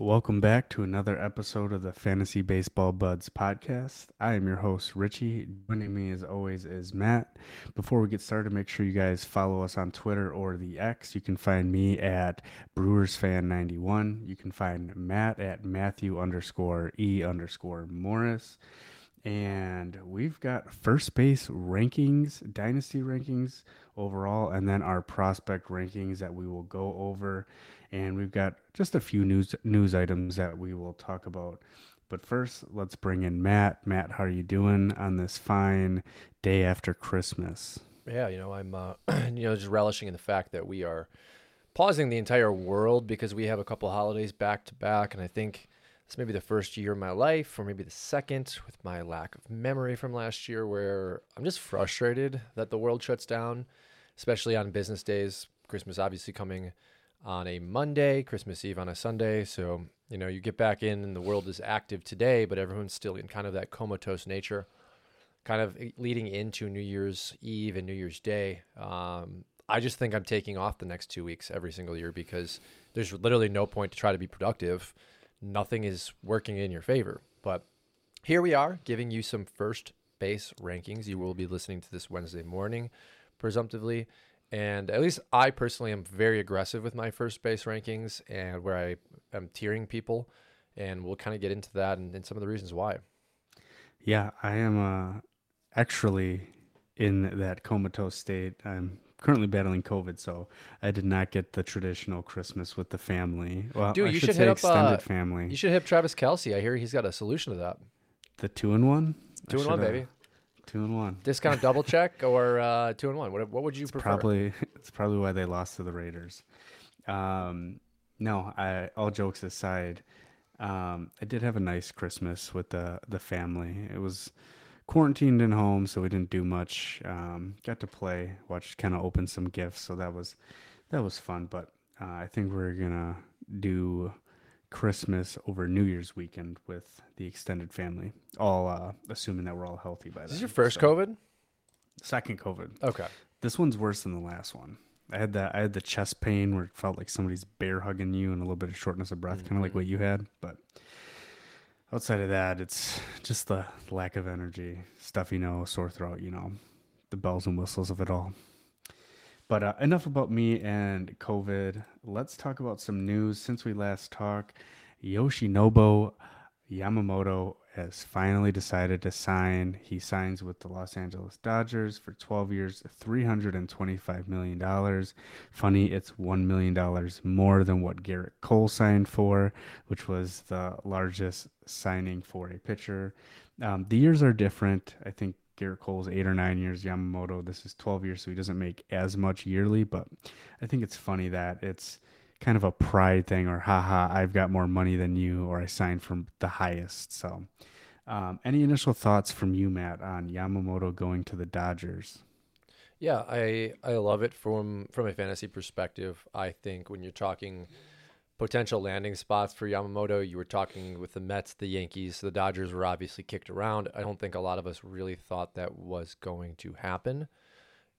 Welcome back to another episode of the Fantasy Baseball Buds podcast. I am your host, Richie. Joining me, as always, is Matt. Before we get started, make sure you guys follow us on Twitter or the X. You can find me at BrewersFan91. You can find Matt at Matthew underscore E underscore Morris. And we've got first base rankings, dynasty rankings overall, and then our prospect rankings that we will go over and we've got just a few news news items that we will talk about. But first, let's bring in Matt. Matt, how are you doing on this fine day after Christmas? Yeah, you know, I'm uh, you know just relishing in the fact that we are pausing the entire world because we have a couple holidays back to back, and I think this may be the first year of my life, or maybe the second, with my lack of memory from last year, where I'm just frustrated that the world shuts down, especially on business days. Christmas obviously coming on a Monday, Christmas Eve on a Sunday. So, you know, you get back in and the world is active today, but everyone's still in kind of that comatose nature, kind of leading into New Year's Eve and New Year's Day. Um, I just think I'm taking off the next two weeks every single year because there's literally no point to try to be productive. Nothing is working in your favor. But here we are giving you some first base rankings. You will be listening to this Wednesday morning, presumptively. And at least I personally am very aggressive with my first base rankings and where I am tiering people. And we'll kind of get into that and, and some of the reasons why. Yeah, I am uh, actually in that comatose state. I'm currently battling COVID, so I did not get the traditional Christmas with the family. Well, Dude, I you should, should hit up extended uh, family. You should hit Travis Kelce. I hear he's got a solution to that. the two and one. Two and one, uh, baby. Two and one. Discount double check or uh, two and one. What, what would you prefer? Probably it's probably why they lost to the Raiders. Um, no, I all jokes aside, um, I did have a nice Christmas with the the family. It was quarantined in home, so we didn't do much. Um, got to play, watched kind of open some gifts, so that was that was fun. But uh, I think we're gonna do Christmas over New Year's weekend with the extended family. All uh, assuming that we're all healthy by then. Is this your first So- COVID? Second COVID. Okay. This one's worse than the last one. I had that. I had the chest pain where it felt like somebody's bear hugging you and a little bit of shortness of breath, kind of like what you had. But outside of that, it's just the lack of energy, stuffy nose, sore throat. You know, the bells and whistles of it all. But uh, enough about me and COVID. Let's talk about some news since we last talked. Yoshinobu Yamamoto has finally decided to sign. He signs with the Los Angeles Dodgers for 12 years, $325 million. Funny, it's $1 million more than what Gerrit Cole signed for, which was the largest signing for a pitcher. Um, the years are different. I think Gerrit Cole's eight or nine years. Yamamoto, this is 12 years, so he doesn't make as much yearly, but I think it's funny that it's kind of a pride thing or haha i've got more money than you or i signed from the highest so um, any initial thoughts from you matt on yamamoto going to the dodgers Yeah, I I love it from from a fantasy perspective. I think when you're talking potential landing spots for Yamamoto, you were talking with the Mets, the Yankees, the Dodgers were obviously kicked around. I don't think a lot of us really thought that was going to happen.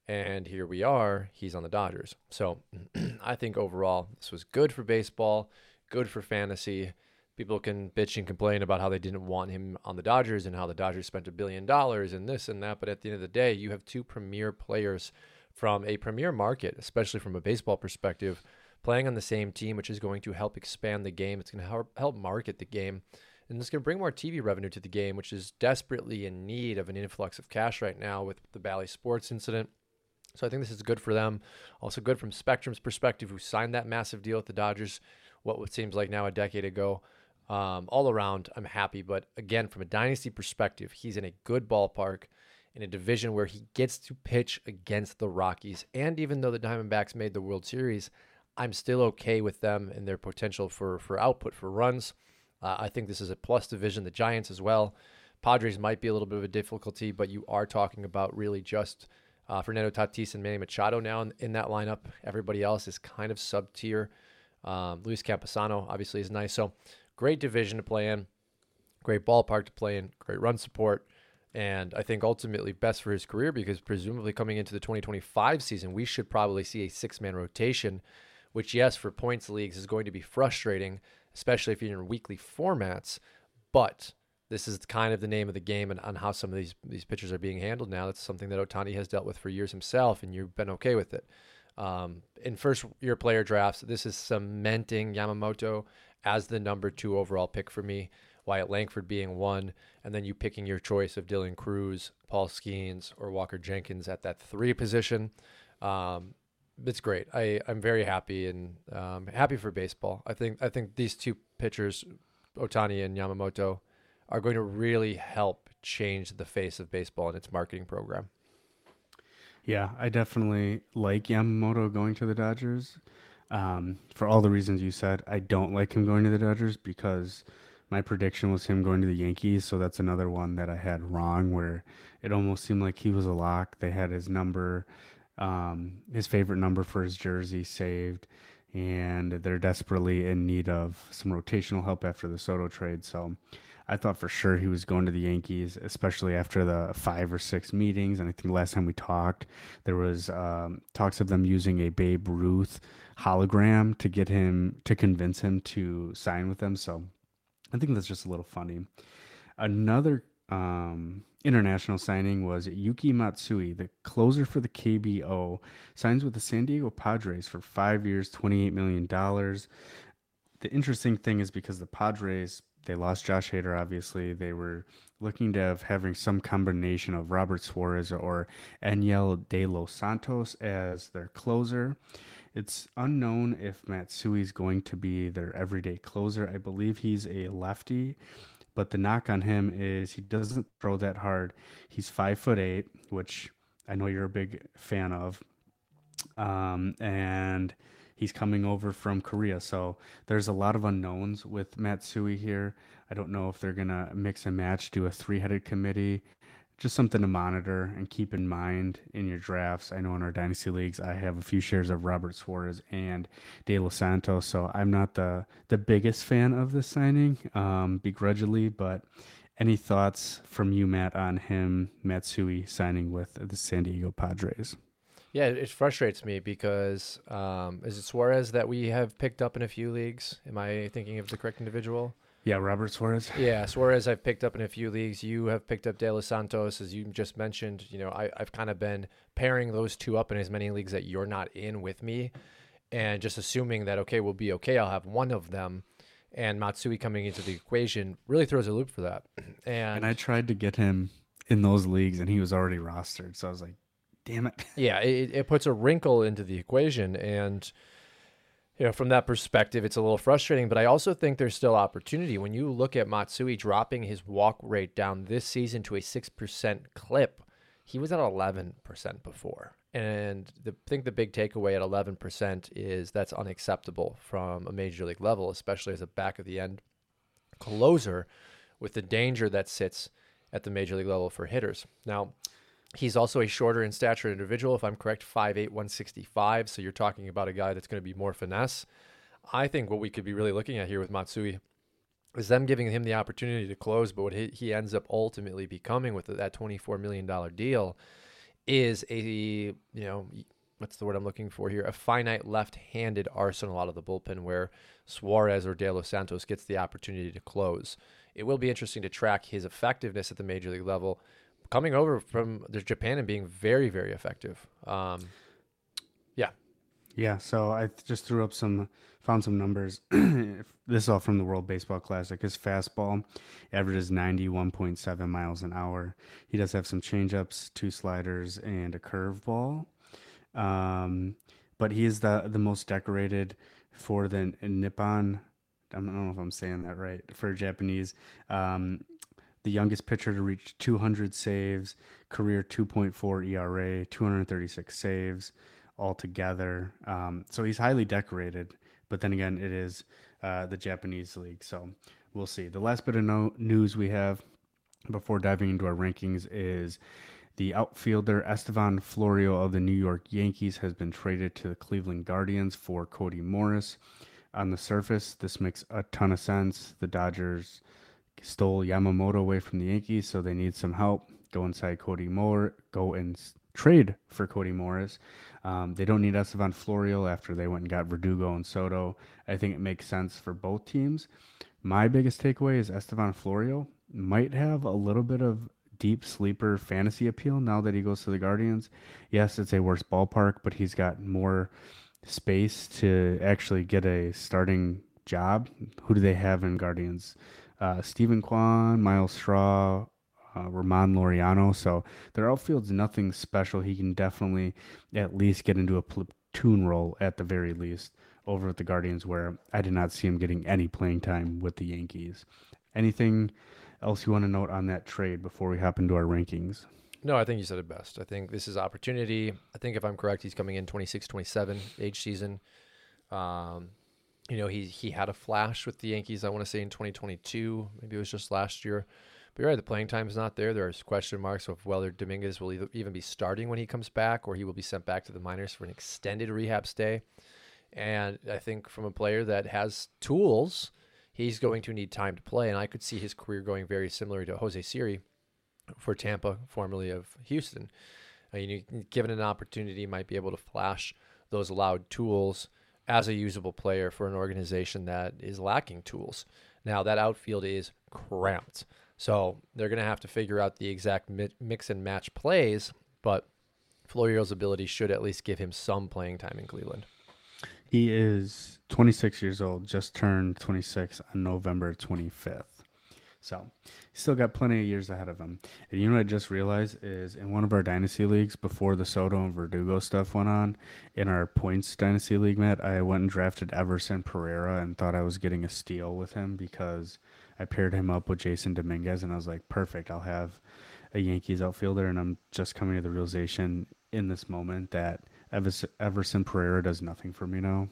And here we are, he's on the Dodgers. So I think overall this was good for baseball, good for fantasy. People can bitch and complain about how they didn't want him on the Dodgers and how the Dodgers spent a billion dollars and this and that. But at the end of the day, you have two premier players from a premier market, especially from a baseball perspective, playing on the same team, which is going to help expand the game. It's going to help market the game. And it's going to bring more TV revenue to the game, which is desperately in need of an influx of cash right now with the Bally Sports incident. So I think this is good for them. Also good from Spectrum's perspective, who signed that massive deal with the Dodgers, what seems like now a decade ago. Um, all around, I'm happy. But again, from a dynasty perspective, he's in a good ballpark in a division where he gets to pitch against the Rockies. And even though the Diamondbacks made the World Series, I'm still okay with them and their potential for for output for runs. Uh, I think this is a plus division. The Giants as well. Padres might be a little bit of a difficulty, but you are talking about really just uh, Fernando Tatis and Manny Machado now in, in, that lineup. Everybody else is kind of sub tier. Um, Luis Campusano obviously is nice. So great division to play in, great ballpark to play in, great run support. And I think ultimately best for his career because presumably coming into the 2025 season, we should probably see a six man rotation, which, yes, for points leagues is going to be frustrating especially if you're in weekly formats. But this is kind of the name of the game and on how some of these these pitchers are being handled now. That's something that Ohtani has dealt with for years himself, and you've been okay with it. Um, in first year player drafts, this is cementing Yamamoto as the number two overall pick for me. Wyatt Langford being one, and then you picking your choice of Dylan Crews, Paul Skenes, or Walker Jenkins at that three position. Um, it's great. I, I'm very happy and um, happy for baseball. I think I think these two pitchers, Ohtani and Yamamoto, are going to really help change the face of baseball and its marketing program. Yeah, I definitely like Yamamoto going to the Dodgers. Um, for all the reasons you said, I don't like him going to the Dodgers because my prediction was him going to the Yankees. So that's another one that I had wrong, where it almost seemed like he was a lock. They had his number, um, his favorite number for his jersey saved, and they're desperately in need of some rotational help after the Soto trade. So I thought for sure he was going to the Yankees, especially after the five or six meetings. And I think last time we talked, there was um, talks of them using a Babe Ruth hologram to get him to convince him to sign with them. So I think that's just a little funny. Another um, international signing was Yuki Matsui, the closer for the KBO, signs with the San Diego Padres for five years, $28 million. The interesting thing is because the Padres they lost Josh Hader, obviously. They were looking to have having some combination of Robert Suarez or Enyel De Los Santos as their closer. It's unknown if Matsui is going to be their everyday closer. I believe he's a lefty, but the knock on him is he doesn't throw that hard. He's five foot eight, which I know you're a big fan of. Um, and He's coming over from Korea. So there's a lot of unknowns with Matsui here. I don't know if they're to mix and match, do a three headed committee. Just something to monitor and keep in mind in your drafts. I know in our dynasty leagues, I have a few shares of Robert Suarez and De Los Santos, so I'm not the the biggest fan of this signing, um, begrudgingly. But any thoughts from you, Matt, on him Matsui signing with the San Diego Padres? Yeah, it frustrates me because um, is it Suarez that we have picked up in a few leagues? Am I thinking of the correct individual? Yeah, Robert Suarez. Yeah, Suarez I've picked up in a few leagues. You have picked up De Los Santos, as you just mentioned. You know, I, I've kind of been pairing those two up in as many leagues that you're not in with me, and just assuming that okay, we'll be okay. I'll have one of them, and Matsui coming into the equation really throws a loop for that. And, and I tried to get him in those leagues, and he was already rostered. So I was like, damn it. yeah, it, it puts a wrinkle into the equation. And, you know, from that perspective, it's a little frustrating, but I also think there's still opportunity. When you look at Matsui dropping his walk rate down this season to a 6% clip, he was at 11% before. And the, I think the big takeaway at 11% is that's unacceptable from a major league level, especially as a back of the end closer with the danger that sits at the major league level for hitters. Now, He's also a shorter in stature individual, if I'm correct, 5'8, 165. So you're talking about a guy that's going to be more finesse. I think what we could be really looking at here with Matsui is them giving him the opportunity to close, but what he, ends up ultimately becoming with that $24 million deal is a, you know, what's the word I'm looking for here? A finite left-handed arsenal out of the bullpen where Suarez or De Los Santos gets the opportunity to close. It will be interesting to track his effectiveness at the major league level coming over from Japan and being very, very effective. Um, yeah. Yeah. So I just threw up some, found some numbers. this is all from the World Baseball Classic. His fastball averages 91.7 miles an hour. He does have some changeups, two sliders, and a curveball. Um, but he is the, the most decorated for the Nippon I don't know if I'm saying that right for Japanese um, the youngest pitcher to reach 200 saves, career 2.4 ERA, 236 saves altogether. Um, so he's highly decorated. But then again, it is uh, the Japanese league. So we'll see. The last bit of no- news we have before diving into our rankings is the outfielder Estevan Florial of the New York Yankees has been traded to the Cleveland Guardians for Cody Morris. On the surface, this makes a ton of sense. The Dodgers stole Yamamoto away from the Yankees, so they need some help. Go inside Cody Moore, go and trade for Cody Morris. Um, they don't need Estevan Florial after they went and got Verdugo and Soto. I think it makes sense for both teams. My biggest takeaway is Estevan Florial might have a little bit of deep sleeper fantasy appeal now that he goes to the Guardians. Yes, it's a worse ballpark, but he's got more space to actually get a starting job. Who do they have in Guardians? Uh, Steven Kwan, Myles Straw, uh, Ramon Laureano. So their outfield's nothing special. He can definitely at least get into a platoon role at the very least over at the Guardians, where I did not see him getting any playing time with the Yankees. Anything else you want to note on that trade before we hop into our rankings? No, I think you said it best. I think this is opportunity. I think if I'm correct, he's coming in 26, 27 age season. Um, you know, he he had a flash with the Yankees. I want to say in 2022, maybe it was just last year. But you're right, the playing time is not there. There's question marks of whether Dominguez will either, even be starting when he comes back, or he will be sent back to the minors for an extended rehab stay. And I think from a player that has tools, he's going to need time to play. And I could see his career going very similar to Jose Siri for Tampa, formerly of Houston. Uh, you know, given an opportunity, might be able to flash those allowed tools as a usable player for an organization that is lacking tools. Now that outfield is cramped, so they're going to have to figure out the exact mix and match plays. But Florial's ability should at least give him some playing time in Cleveland. He is 26 years old, just turned 26 on November 25th. So still got plenty of years ahead of him. And you know what I just realized is in one of our dynasty leagues before the Soto and Verdugo stuff went on, in our points dynasty league, Matt, I went and drafted Everson Pereira and thought I was getting a steal with him because I paired him up with Jasson Dominguez and I was like, perfect, I'll have a Yankees outfielder. And I'm just coming to the realization in this moment that Everson Pereira does nothing for me now.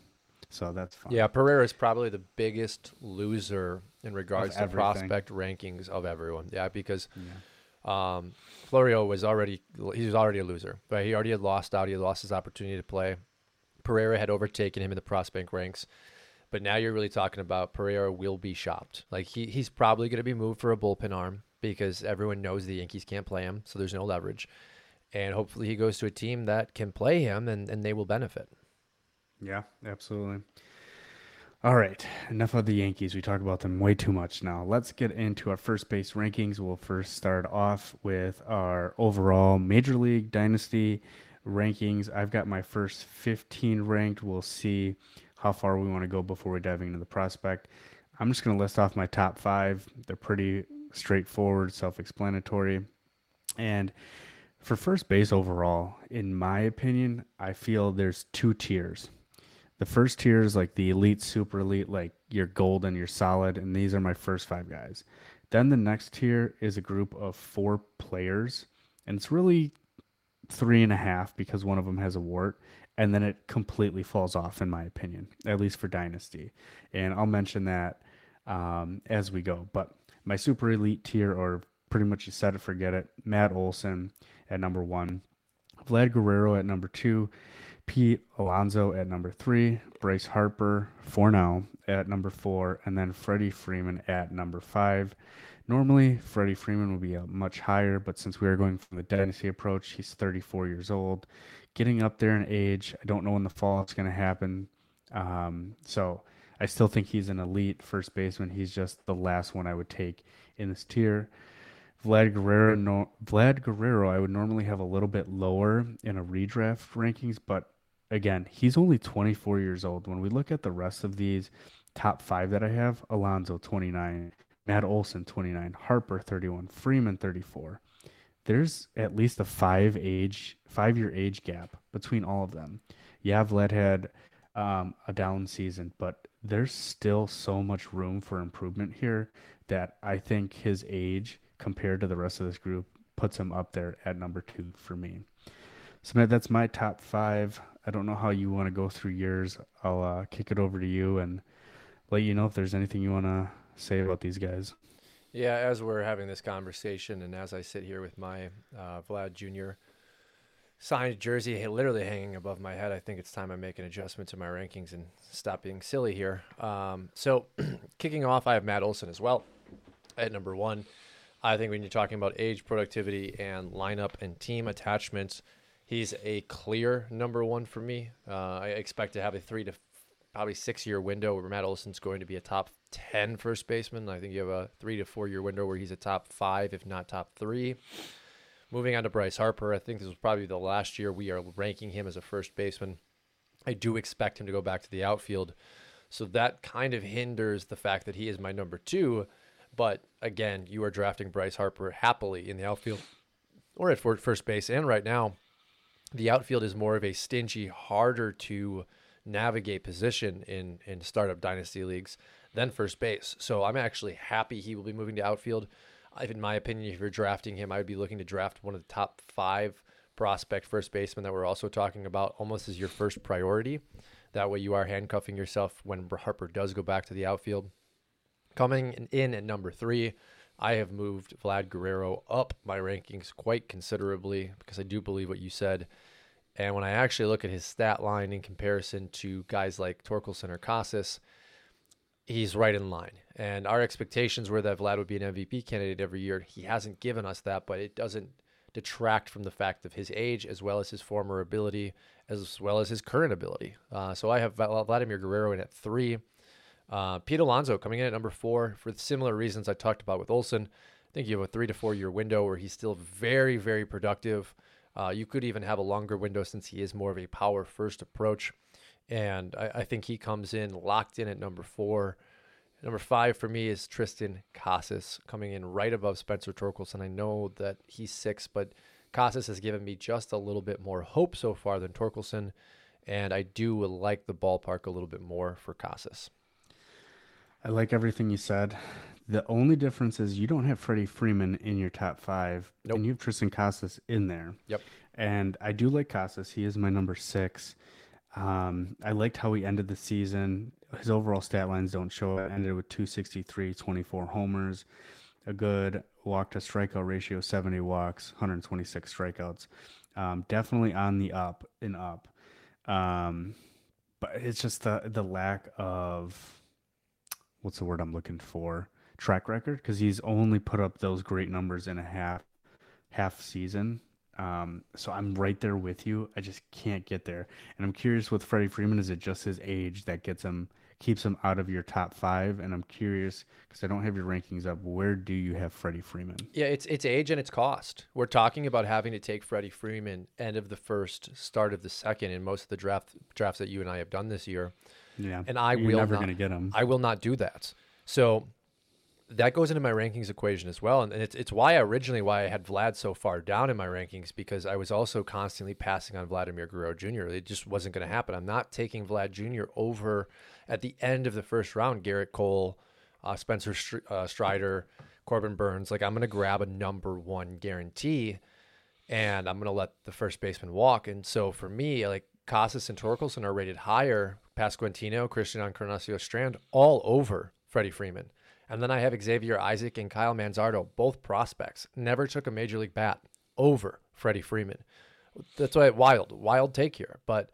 So that's fine. Yeah, Pereira is probably the biggest loser in regards to prospect rankings of everyone. Yeah, because yeah. Um, Florial was already he was already a loser, but he already had lost out. He had lost his opportunity to play. Pereira had overtaken him in the prospect ranks. But now you're really talking about Pereira will be shopped. Like he, he's probably going to be moved for a bullpen arm because everyone knows the Yankees can't play him, so there's no leverage and hopefully he goes to a team that can play him and, and they will benefit. Yeah, absolutely. All right, enough of the Yankees. We talk about them way too much now. Let's get into our first base rankings. We'll first start off with our overall Major League Dynasty rankings. I've got my first 15 ranked. We'll see how far we want to go before we dive into the prospect. I'm just going to list off my top five. They're pretty straightforward, self explanatory. And for first base overall, in my opinion, I feel there's two tiers. The first tier is like the elite, super elite, like you're golden, you're solid, and these are my first five guys. Then the next tier is a group of four players, and it's really three and a half because one of them has a wart, and then it completely falls off, in my opinion, at least for Dynasty. And I'll mention that um, as we go. But my super elite tier, or pretty much you said it, forget it, Matt Olson at number one, Vlad Guerrero at number two, Pete Alonso at number three, Bryce Harper for now at number four, and then Freddie Freeman at number five. Normally, Freddie Freeman would be much higher, but since we are going from the dynasty approach, he's 34 years old, getting up there in age. I don't know when the fall is going to happen. Um, so I still think he's an elite first baseman. He's just the last one I would take in this tier. Vlad Guerrero, no, Vlad Guerrero, I would normally have a little bit lower in a redraft rankings, but again, he's only 24 years old. When we look at the rest of these top five that I have, Alonso 29, Matt Olson 29, Harper 31, Freeman 34. There's at least a five age, five year age gap between all of them. Yeah, Vlad had um, a down season, but there's still so much room for improvement here that I think his age compared to the rest of this group puts him up there at number two for me. So that's my top five. I don't know how you want to go through yours. I'll uh, kick it over to you and let you know if there's anything you want to say about these guys. Yeah, as we're having this conversation, and as I sit here with my uh, Vlad Jr. signed jersey literally hanging above my head, I think it's time I make an adjustment to my rankings and stop being silly here. Um, so, kicking off, I have Matt Olson as well at number one. I think when you're talking about age, productivity, and lineup and team attachments, He's a clear number one for me. Uh, I expect to have a three to probably six year window where Matt Olson's going to be a top 10 first baseman. I think you have a three to four year window where he's a top five, if not top three. Moving on to Bryce Harper, I think this was probably the last year we are ranking him as a first baseman. I do expect him to go back to the outfield. So that kind of hinders the fact that he is my number two. But again, you are drafting Bryce Harper happily in the outfield or at first base. And right now, the outfield is more of a stingy, harder to navigate position in in startup dynasty leagues than first base. So I'm actually happy he will be moving to outfield. In my opinion, if you're drafting him, I would be looking to draft one of the top five prospect first baseman that we're also talking about almost as your first priority. That way, you are handcuffing yourself when Harper does go back to the outfield. Coming in at number three, I have moved Vlad Guerrero up my rankings quite considerably because I do believe what you said. And when I actually look at his stat line in comparison to guys like Torkelson or Casas, he's right in line. And our expectations were that Vlad would be an MVP candidate every year. He hasn't given us that, but it doesn't detract from the fact of his age as well as his former ability, as well as his current ability. Uh, so I have Vladimir Guerrero in at three. Uh, Pete Alonso coming in at number four for similar reasons I talked about with Olson. I think you have a three to four year window where he's still very, very productive. Uh, you could even have a longer window since he is more of a power first approach. And I, I, think he comes in locked in at number four. Number five for me is Triston Casas coming in right above Spencer Torkelson. I know that he's six, but Casas has given me just a little bit more hope so far than Torkelson. And I do like the ballpark a little bit more for Casas. I like everything you said. The only difference is you don't have Freddie Freeman in your top five, nope. and you have Triston Casas in there. Yep. And I do like Casas. He is my number six. Um, I liked how he ended the season. His overall stat lines don't show it. Ended with 263, 24 homers, a good walk to strikeout ratio, 70 walks, 126 strikeouts. Um, definitely on the up and up. Um, but it's just the the lack of what's the word I'm looking for track record because he's only put up those great numbers in a half half season. Um, so I'm right there with you. I just can't get there. And I'm curious with Freddie Freeman, is it just his age that gets him keeps him out of your top five? And I'm curious because I don't have your rankings up. Where do you have Freddie Freeman? Yeah, it's it's age and it's cost. We're talking about having to take Freddie Freeman end of the first, start of the second in most of the draft drafts that you and I have done this year. Yeah. And I You're will never not, going to get them. I will not do that. So that goes into my rankings equation as well. And it's, it's why originally why I had Vlad so far down in my rankings because I was also constantly passing on Vladimir Guerrero Jr. It just wasn't going to happen. I'm not taking Vlad Jr. over at the end of the first round, Gerrit Cole, uh, Spencer Str- uh, Strider, Corbin Burnes. Like I'm going to grab a number one guarantee and I'm going to let the first baseman walk. And so for me, like Casas and Torkelson are rated higher. Pasquantino, Christian Encarnacion Strand, all over Freddie Freeman. And then I have Xavier Isaac and Kyle Manzardo, both prospects. Never took a major league bat over Freddie Freeman. That's why wild, wild take here. But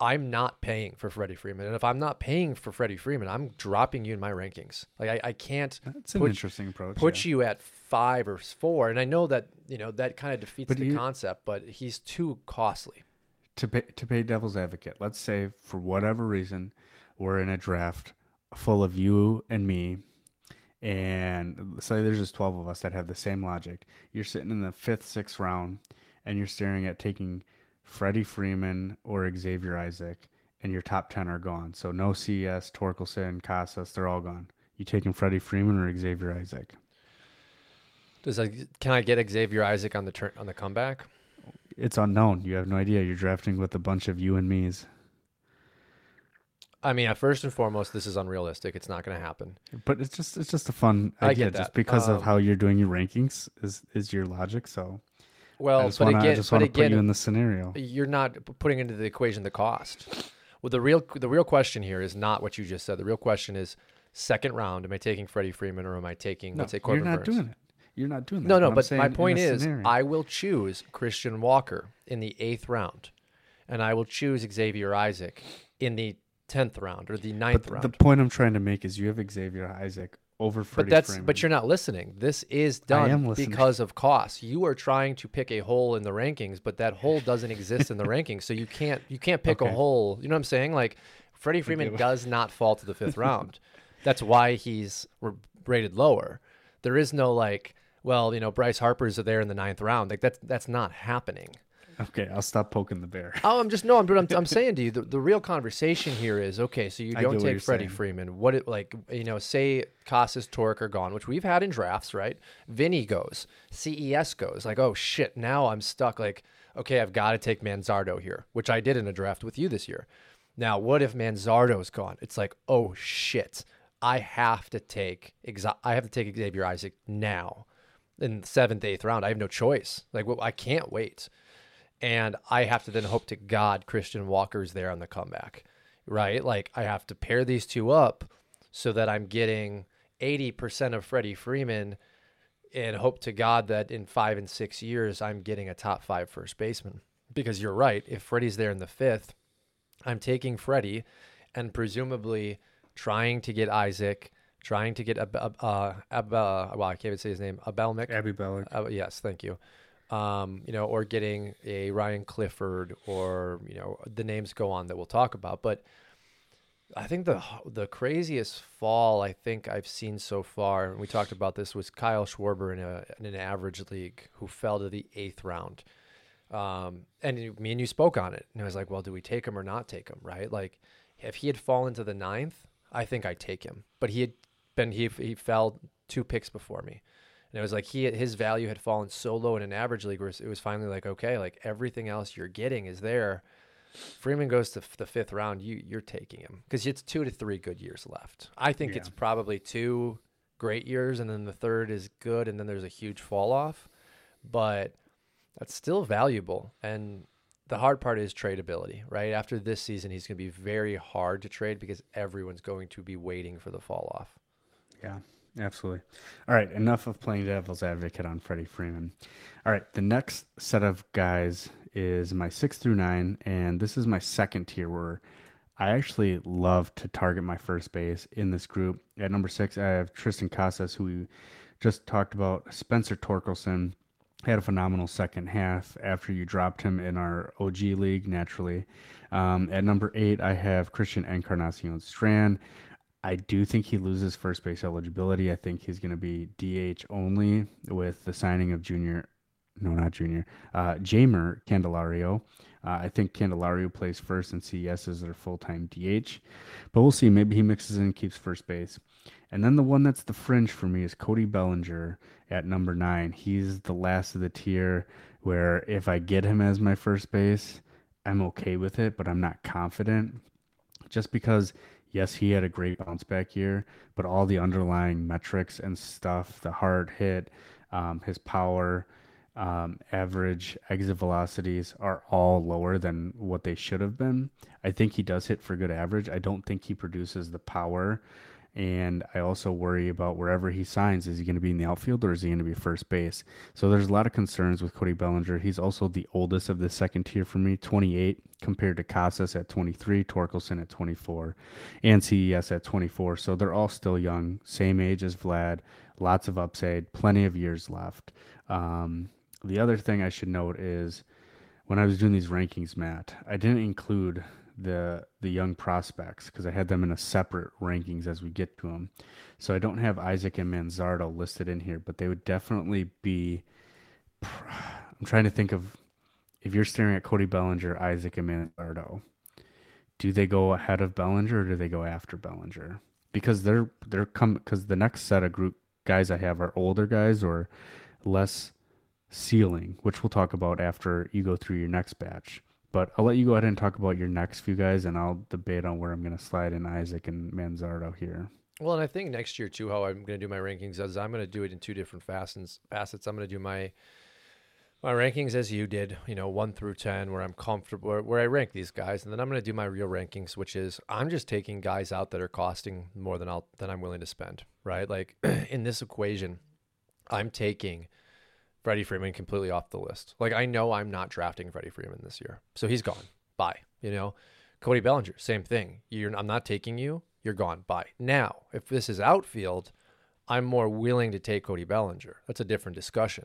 I'm not paying for Freddie Freeman. And if I'm not paying for Freddie Freeman, I'm dropping you in my rankings. Like I, I can't That's an put, interesting approach. Put yeah. you at five or four. And I know that, you know, that kind of defeats but the you, concept, but he's too costly to pay, to pay devil's advocate, let's say for whatever reason we're in a draft full of you and me, and say there's just twelve of us that have the same logic. You're sitting in the fifth, sixth round, and you're staring at taking Freddie Freeman or Xavier Isaac, and your top ten are gone. So no CS, Torkelson, Casas, they're all gone. You taking Freddie Freeman or Xavier Isaac? Does I, can I get Xavier Isaac on the turn on the comeback? It's unknown. You have no idea. You're drafting with a bunch of you and me's. I mean, first and foremost, this is unrealistic. It's not going to happen. But it's just it's just a fun idea, I get that. just because um, of how you're doing your rankings is is your logic. So, well, I just want to put you in the scenario. You're not putting into the equation the cost. Well, the real the real question here is not what you just said. The real question is second round. Am I taking Freddie Freeman or am I taking no, let's say Corbin You're not Burnes? doing it. You're not doing that. No, no, but, but my point is, scenario. I will choose Christian Walker in the eighth round, and I will choose Xavier Isaac in the tenth round or the ninth but round. The point I'm trying to make is you have Xavier Isaac over Freddie But that's Freeman. but you're not listening. This is done because of cost. You are trying to pick a hole in the rankings, but that hole doesn't exist in the rankings. So you can't you can't pick a hole. You know what I'm saying? Like Freddie Freeman does not fall to the fifth round. That's why he's rated lower. There is no like, well, you know, Bryce Harper's are there in the ninth round. Like that's that's not happening. okay. I'll stop poking the bear. Oh, I'm just no. I'm but I'm, I'm saying to you, the, the real conversation here is okay. So you I don't get what take you're Freddie saying. Freeman. What it like? You know, say Casas, Torque are gone, which we've had in drafts, right? Vinny goes, CES goes. Like, oh shit, now I'm stuck. Like, okay, I've got to take Manzardo here, which I did in a draft with you this year. Now, what if Manzardo's gone? It's like, oh shit, I have to take. Exa- I have to take Xavier Isaac now, in the seventh, eighth round. I have no choice. Like, well, I can't wait and I have to then hope to God Christian Walker's there on the comeback, right? Like I have to pair these two up so that I'm getting 80% of Freddie Freeman and hope to God that in five and six years I'm getting a top five first baseman. Because you're right, if Freddie's there in the fifth, I'm taking Freddie and presumably trying to get Isaac, trying to get a, uh, uh, well, I can't even say his name, Abimelec. Abby Bellick. Uh, yes, thank you. Um, you know, or getting a Ryan Clifford, or you know, the names go on that we'll talk about. But I think the the craziest fall I think I've seen so far, and we talked about this, was Kyle Schwarber in a in an average league who fell to the eighth round. Um, and you- me and you spoke on it, and I was like, well, do we take him or not take him? Right? Like, if he had fallen to the ninth, I think I'd take him. But he had been he he fell two picks before me. And it was like he his value had fallen so low in an average league where it was finally like, okay, like everything else you're getting is there. Freeman goes to f- the fifth round, you you're taking him because it's two to three good years left. I think Yeah. it's probably two great years, and then the third is good, and then there's a huge fall off. But that's still valuable, and the hard part is tradability. Right after this season, he's going to be very hard to trade because everyone's going to be waiting for the fall off. Yeah, absolutely. All right, enough of playing devil's advocate on Freddie Freeman. All right, the next set of guys is my six through nine, and this is my second tier where I actually love to target my first base in this group. At number six, I have Triston Casas, who we just talked about. Spencer Torkelson had a phenomenal second half after you dropped him in our OG league naturally. Um, at number eight, I have Christian Encarnacion Strand. I do think he loses first base eligibility. I think he's going to be DH only with the signing of Junior, no, not Junior, uh, Jeimer Candelario. Uh, I think Candelario plays first and CES is their full time DH, but we'll see. Maybe he mixes in and keeps first base. And then the one that's the fringe for me is Cody Bellinger at number nine. He's the last of the tier where if I get him as my first base, I'm okay with it, but I'm not confident just because yes he had a great bounce back year but all the underlying metrics and stuff the hard hit um, his power um, average exit velocities are all lower than what they should have been. I think he does hit for good average. I don't think he produces the power and I also worry about wherever he signs. Is he going to be in the outfield or is he going to be first base? So there's a lot of concerns with Cody Bellinger. He's also the oldest of the second tier for me, 28, compared to Casas at 23, Torkelson at 24, and CES at 24. So they're all still young, same age as Vlad, lots of upside, plenty of years left. Um, the other thing I should note is when I was doing these rankings, Matt, I didn't include the the young prospects because I had them in a separate rankings as we get to them. So I don't have Isaac and Manzardo listed in here, but they would definitely be. I'm trying to think of if you're staring at Cody Bellinger, Isaac, and Manzardo. Do they go ahead of Bellinger or do they go after Bellinger? Because they're they're come because the next set of group guys I have are older guys or less ceiling, which we'll talk about after you go through your next batch. But I'll let you go ahead and talk about your next few guys, and I'll debate on where I'm going to slide in Isaac and Manzardo here. Well, and I think next year too, how I'm going to do my rankings is I'm going to do it in two different facets. Facets. I'm going to do my my rankings as you did, you know, one through ten, where I'm comfortable, where, where I rank these guys, and then I'm going to do my real rankings, which is I'm just taking guys out that are costing more than I'll than I'm willing to spend. Right, like in this equation, I'm taking Freddie Freeman completely off the list. Like I know I'm not drafting Freddie Freeman this year, so he's gone. Bye. You know, Cody Bellinger, same thing. You're I'm not taking you. You're gone. Bye. Now, if this is outfield, I'm more willing to take Cody Bellinger. That's a different discussion.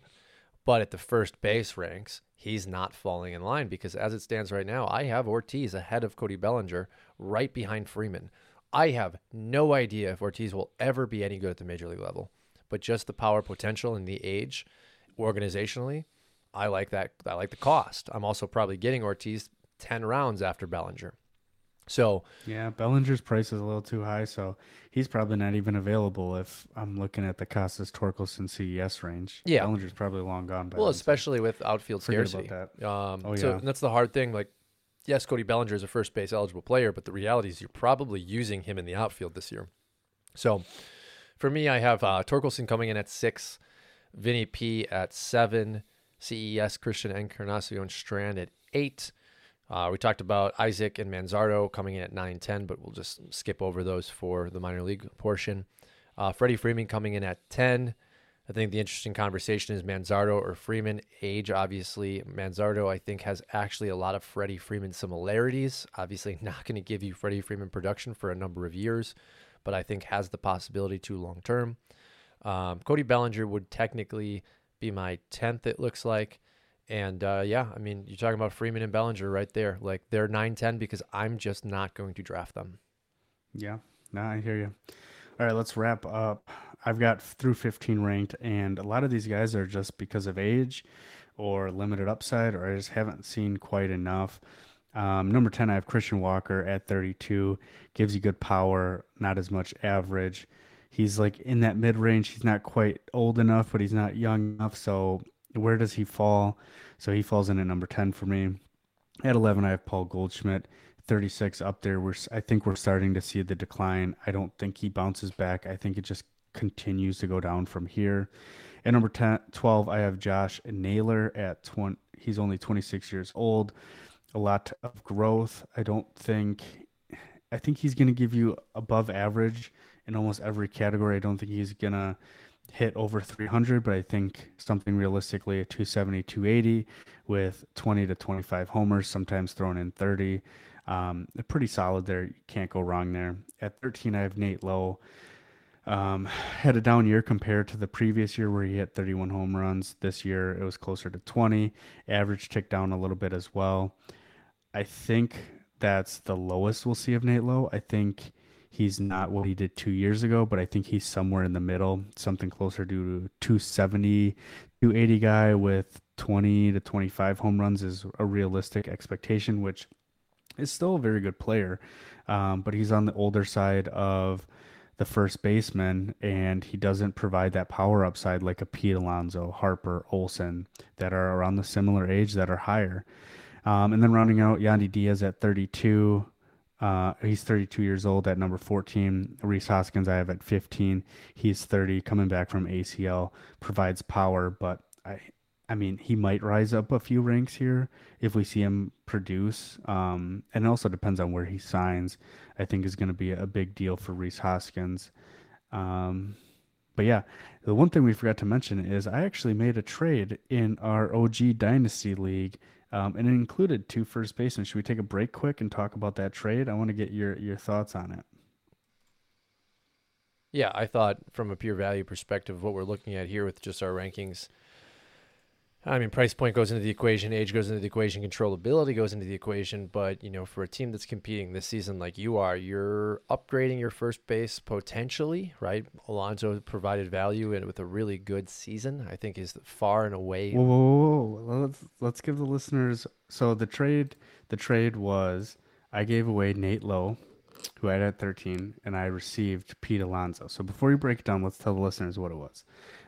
But at the first base ranks, he's not falling in line because as it stands right now, I have Ortiz ahead of Cody Bellinger, right behind Freeman. I have no idea if Ortiz will ever be any good at the major league level, but just the power potential and the age, organizationally, I like that. I like the cost. I'm also probably getting Ortiz ten rounds after Bellinger. So yeah, Bellinger's price is a little too high, so he's probably not even available if I'm looking at the Casas Torkelson CES range. Yeah, Bellinger's probably long gone. By well, especially so. with outfield Forget scarcity. About that. Um, oh, so yeah. that's the hard thing. Like, yes, Cody Bellinger is a first base eligible player, but the reality is you're probably using him in the outfield this year. So for me, I have uh, Torkelson coming in at six, Vinny P at seven, CES Christian Encarnacion Strand at eight. Uh, we talked about Isaac and Manzardo coming in at 9 10, but we'll just skip over those for the minor league portion. Uh, Freddie Freeman coming in at 10. I think the interesting conversation is Manzardo or Freeman. Age, obviously. Manzardo, I think, has actually a lot of Freddie Freeman similarities. Obviously, not going to give you Freddie Freeman production for a number of years, but I think has the possibility to long term. Um, Cody Bellinger would technically be my 10th, it looks like. And uh, yeah, I mean, you're talking about Freeman and Bellinger right there. Like they're 9 10 because I'm just not going to draft them. Yeah, no, I hear you. All right, let's wrap up. I've got through 15 ranked, and a lot of these guys are just because of age or limited upside, or I just haven't seen quite enough. Um, number 10, I have Christian Walker at 32. Gives you good power, not as much average. He's like in that mid range. He's not quite old enough, but he's not young enough. So where does he fall? So he falls in at number 10 for me. At 11, I have Paul Goldschmidt. 36 up there. We're I think we're starting to see the decline. I don't think he bounces back. I think it just continues to go down from here. At number 10, 12, I have Josh Naylor at 20. He's only 26 years old. A lot of growth. I don't think. I think he's going to give you above average in almost every category. I don't think he's going to hit over 300, but I think something realistically at 270, 280 with 20 to 25 homers, sometimes thrown in 30. Um, pretty solid there. You can't go wrong there. At 13, I have Nate Lowe. Um, had a down year compared to the previous year where he hit 31 home runs. This year it was closer to 20. Average ticked down a little bit as well. I think that's the lowest we'll see of Nate Lowe. I think He's not what he did two years ago, but I think he's somewhere in the middle, something closer to 270, 280 guy with 20 to 25 home runs is a realistic expectation, which is still a very good player. Um, but he's on the older side of the first baseman, and he doesn't provide that power upside like a Pete Alonso, Harper, Olson that are around the similar age that are higher. Um, and then rounding out Yandy Diaz at 32, uh, he's 32 years old at number 14. Rhys Hoskins, I have at 15. He's 30, coming back from ACL, provides power, but I, I mean, he might rise up a few ranks here if we see him produce. Um, and it also depends on where he signs. I think is going to be a big deal for Rhys Hoskins. Um, but yeah, the one thing we forgot to mention is I actually made a trade in our OG Dynasty League um, and it included two first basemen. Should we take a break quick and talk about that trade? I want to get your your thoughts on it. Yeah, I thought from a pure value perspective, what we're looking at here with just our rankings, I mean, price point goes into the equation, age goes into the equation, controllability goes into the equation. But you know, for a team that's competing this season like you are, you're upgrading your first base potentially, right? Alonso provided value and with a really good season, I think is far and away. Whoa, whoa, whoa, let's let's give the listeners. So the trade, the trade was I gave away Nate Lowe, who I had at 13, and I received Pete Alonso. So before you break it down, let's tell the listeners what it was.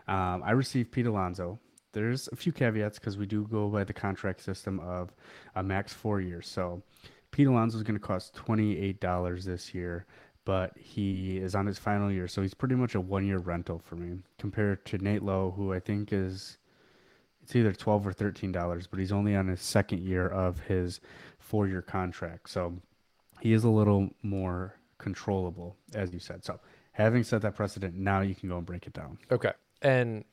Um, I received Pete Alonso there's a few caveats because we do go by the contract system of a max four years. So Pete Alonso is going to cost $28 this year, but he is on his final year. So he's pretty much a one year rental for me compared to Nate Lowe, who I think is it's either 12 or $13, but he's only on his second year of his four year contract. So he is a little more controllable, as you said. So having set that precedent, now you can go and break it down. Okay. And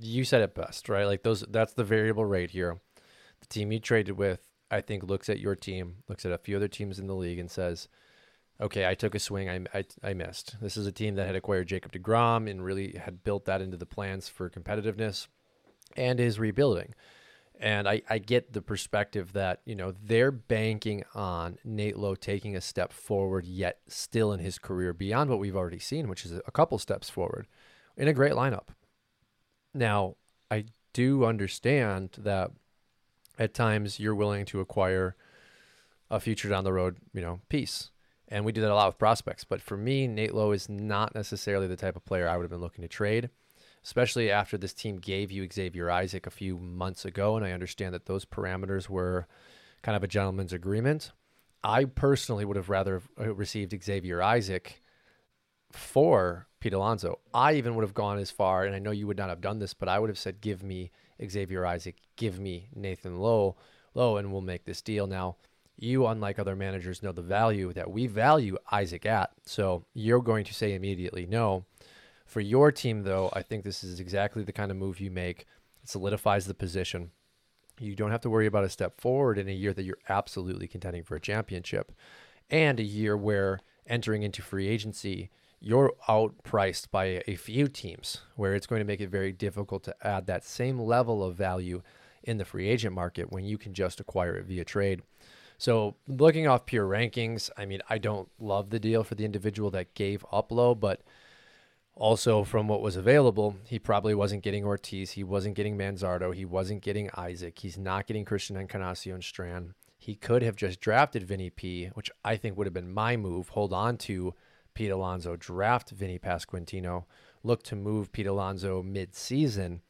you said it best, right? Like those that's the variable rate here. The team you traded with, I think, looks at your team, looks at a few other teams in the league and says, okay, I took a swing, I, I, I missed. This is a team that had acquired Jacob DeGrom and really had built that into the plans for competitiveness and is rebuilding. And I, I get the perspective that, you know, they're banking on Nate Lowe taking a step forward, yet still in his career beyond what we've already seen, which is a couple steps forward in a great lineup. Now, I do understand that at times you're willing to acquire a future down the road, you know, piece. And we do that a lot with prospects. But for me, Nate Lowe is not necessarily the type of player I would have been looking to trade especially after this team gave you Xavier Isaac a few months ago. And I understand that those parameters were kind of a gentleman's agreement. I personally would have rather uh, received Xavier Isaac for Pete Alonso. I even would have gone as far, and I know you would not have done this, but I would have said, give me Xavier Isaac, give me Nathan Lowe, Lowe, and we'll make this deal. Now, you, unlike other managers, know the value that we value Isaac at. So you're going to say immediately no. For your team, though, I think this is exactly the kind of move you make. It solidifies the position. You don't have to worry about a step forward in a year that you're absolutely contending for a championship and a year where entering into free agency, you're outpriced by a few teams where it's going to make it very difficult to add that same level of value in the free agent market when you can just acquire it via trade. So, looking off pure rankings, I mean, I don't love the deal for the individual that gave up Lowe, but also, from what was available, he probably wasn't getting Ortiz. He wasn't getting Manzardo. He wasn't getting Isaac. He's not getting Christian Encarnacion Strand. He could have just drafted Vinny P, which I think would have been my move. Hold on to Pete Alonso, draft Vinny Pasquantino, look to move Pete Alonso mid-season.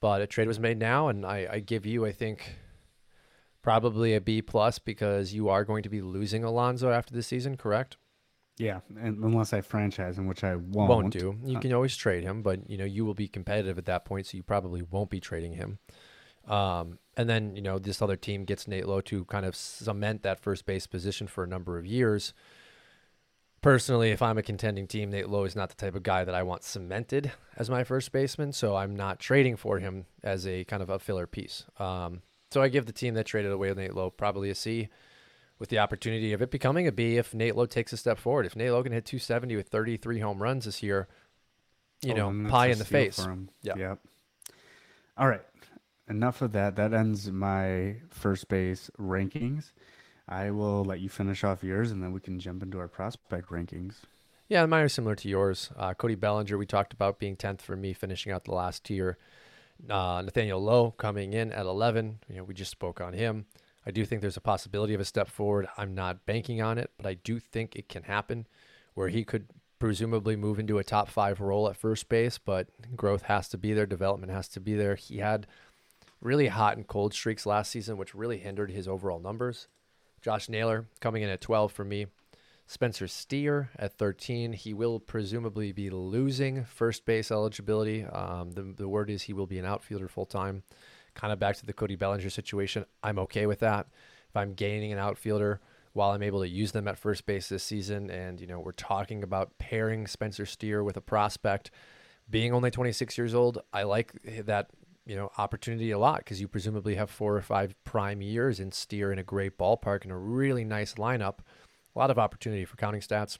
But a trade was made now, and I, I give you, I think, probably a B plus because you are going to be losing Alonso after the season, correct? Yeah, and unless I franchise him, which I won't. Won't do. You uh, can always trade him, but you know you will be competitive at that point, so you probably won't be trading him. Um, and then you know this other team gets Nate Lowe to kind of cement that first base position for a number of years. Personally, if I'm a contending team, Nate Lowe is not the type of guy that I want cemented as my first baseman, so I'm not trading for him as a kind of a filler piece. Um, so I give the team that traded away Nate Lowe probably a C with the opportunity of it becoming a B if Nate Lowe takes a step forward. If Nate Lowe can hit 270 with 33 home runs this year, you oh, know, pie in the face. Yeah. Yep. All right. Enough of that. That ends my first base rankings. I will let you finish off yours, and then we can jump into our prospect rankings. Yeah, mine are similar to yours. Uh, Cody Bellinger, we talked about being 10th for me, finishing out the last tier. Uh, Nathaniel Lowe coming in at 11. You know, we just spoke on him. I do think there's a possibility of a step forward. I'm not banking on it, but I do think it can happen where he could presumably move into a top five role at first base, but growth has to be there, development has to be there. He had really hot and cold streaks last season, which really hindered his overall numbers. Josh Naylor coming in at 12 for me. Spencer Steer at 13. He will presumably be losing first base eligibility. Um, the, the word is he will be an outfielder full time kind of back to the Cody Bellinger situation. I'm okay with that. If I'm gaining an outfielder while I'm able to use them at first base this season, and you know we're talking about pairing Spencer Steer with a prospect, being only 26 years old, I like that you know opportunity a lot because you presumably have four or five prime years in Steer in a great ballpark and a really nice lineup. A lot of opportunity for counting stats.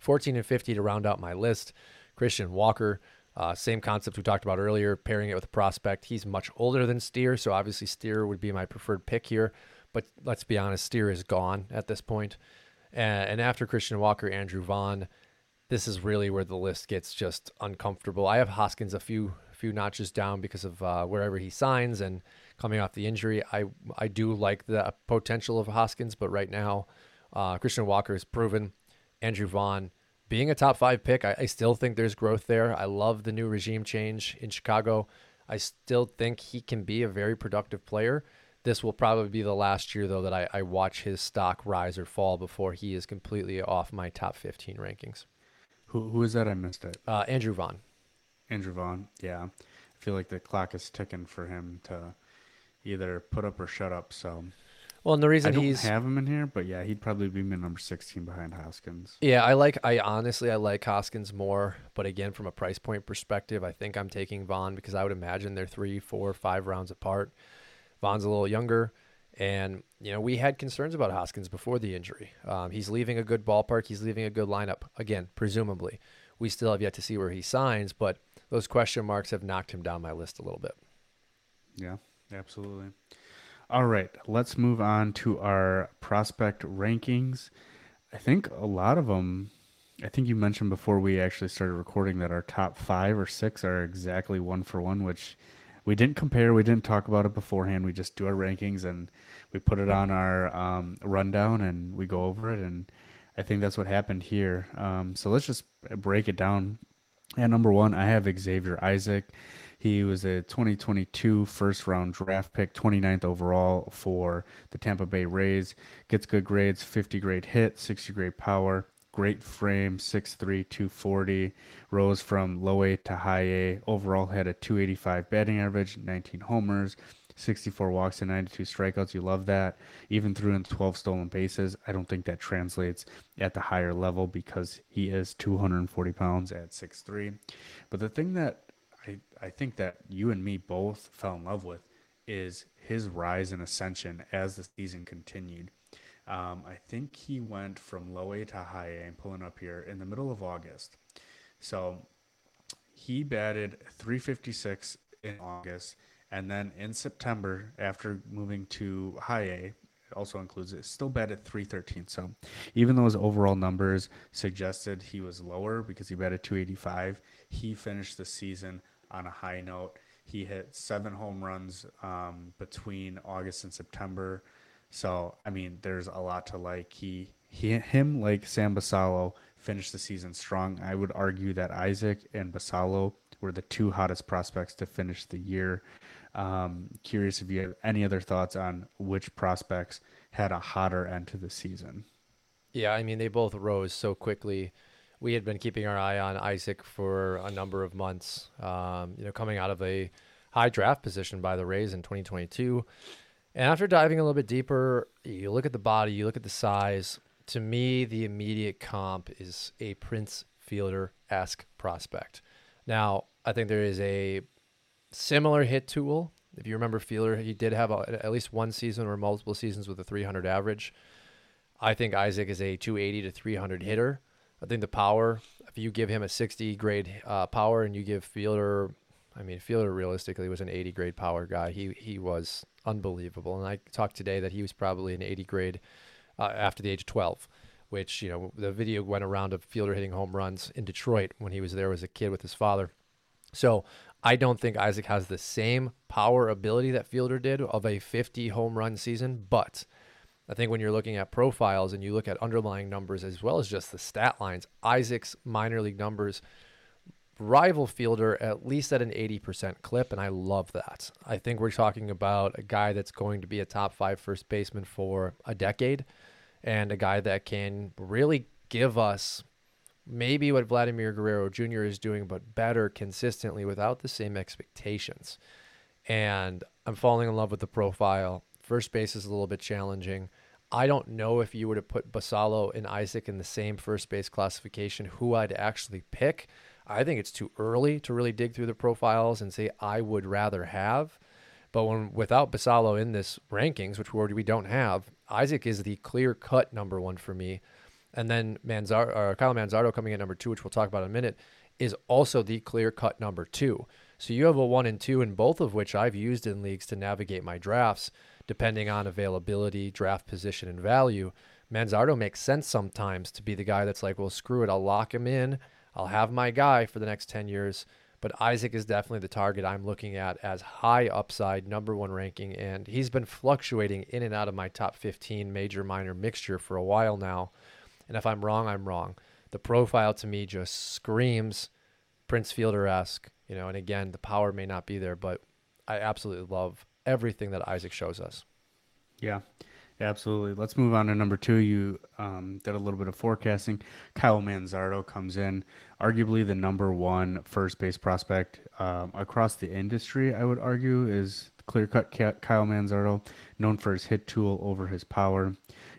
14 and 50 to round out my list. Christian Walker, uh, same concept we talked about earlier, pairing it with a prospect. He's much older than Steer, so obviously Steer would be my preferred pick here. But let's be honest, Steer is gone at this point. And, and after Christian Walker, Andrew Vaughn, this is really where the list gets just uncomfortable. I have Hoskins a few few notches down because of uh, wherever he signs and coming off the injury. I I do like the potential of Hoskins, but right now, uh, Christian Walker is proven. Andrew Vaughn being a top five pick, I, I, still think there's growth there. I love the new regime change in Chicago. I still think he can be a very productive player. This will probably be the last year, though, that I, I watch his stock rise or fall before he is completely off my top 15 rankings. Who, who is that? I missed it. Uh, Andrew Vaughn. Andrew Vaughn, yeah. I feel like the clock is ticking for him to either put up or shut up. So well, and the reason I don't he's have him in here, but yeah, he'd probably be my number sixteen behind Hoskins. Yeah, I like. I honestly I like Hoskins more, but again, from a price point perspective, I think I'm taking Vaughn because I would imagine they're three, four, five rounds apart. Vaughn's a little younger, And, you know, we had concerns about Hoskins before the injury. Um, he's leaving a good ballpark. He's leaving a good lineup. Again, presumably. We still have yet to see where he signs, but those question marks have knocked him down my list a little bit. Yeah, absolutely. All right, let's move on to our prospect rankings. I think a lot of them, I think you mentioned before we actually started recording that our top five or six are exactly one for one, which we didn't compare. We didn't talk about it beforehand. We just do our rankings and we put it on our um, rundown and we go over it. And I think that's what happened here. Um, so let's just break it down. At number one, I have Xavier Isaac. He was a 2022 first round draft pick, 29th overall for the Tampa Bay Rays. Gets good grades, 50 grade hit, 60 grade power, great frame, 6'3, 240. Rose from low A to high A. Overall had a 285 batting average, 19 homers, 64 walks and 92 strikeouts. You love that. Even threw in 12 stolen bases. I don't think that translates at the higher level because he is 240 pounds at 6'3. But the thing that I, I think that you and me both fell in love with is his rise and ascension as the season continued. Um, I think he went from low A to high A pulling up here in the middle of August. So he batted 356 in August. And then in September, after moving to high A, also includes it, still bet at 313. So even though his overall numbers suggested he was lower because he batted 285, he finished the season on a high note. He hit seven home runs um, between August and September. So I mean, there's a lot to like. He, he him like Sam Basallo finished the season strong. I would argue that Isaac and Basallo were the two hottest prospects to finish the year. Um, curious if you have any other thoughts on which prospects had a hotter end to the season. Yeah, I mean they both rose so quickly we had been keeping our eye on Isaac for a number of months. Um, you know, coming out of a high draft position by the Rays in 2022, and after diving a little bit deeper, you look at the body, you look at the size. To me, the immediate comp is a Prince Fielder esque prospect. Now, I think there is a similar hit tool. If you remember Fielder, he did have a, at least one season or multiple seasons with a 300 average. I think Isaac is a 280 to 300 hitter. I think the power, if you give him a 60 grade uh, power and you give Fielder, I mean, Fielder realistically was an 80 grade power guy. He he was unbelievable. And I talked today that he was probably an 80 grade uh, after the age of 12, which, you know, the video went around of Fielder hitting home runs in Detroit when he was there as a kid with his father. So I don't think Isaac has the same power ability that Fielder did of a 50 home run season, but I think when you're looking at profiles and you look at underlying numbers as well as just the stat lines, Isaac's minor league numbers rival fielder at least at an 80% clip, and I love that. I think we're talking about a guy that's going to be a top five first baseman for a decade and a guy that can really give us maybe what Vladimir Guerrero Jr. is doing, but better consistently without the same expectations. And I'm falling in love with the profile. First base is a little bit challenging. I don't know if you were to put Basallo and Isaac in the same first base classification, who I'd actually pick. I think it's too early to really dig through the profiles and say I would rather have. But when without Basallo in this rankings, which we don't have, Isaac is the clear cut number one for me. And then Manzar- or Kyle Manzardo coming in number two, which we'll talk about in a minute, is also the clear cut number two. So you have a one and two, and both of which I've used in leagues to navigate my drafts depending on availability, draft position, and value. Manzardo makes sense sometimes to be the guy that's like, well, screw it. I'll lock him in. I'll have my guy for the next 10 years. But Isaac is definitely the target I'm looking at as high upside, number one ranking. And he's been fluctuating in and out of my top 15 major minor mixture for a while now. And if I'm wrong, I'm wrong. The profile to me just screams Prince Fielder esque, you know, and again, the power may not be there, but I absolutely love everything that Isaac shows us. Yeah, absolutely. Let's move on to number two. You um, did a little bit of forecasting. Kyle Manzardo comes in, arguably the number one first base prospect um, across the industry. I would argue is clear cut Kyle Manzardo, known for his hit tool over his power.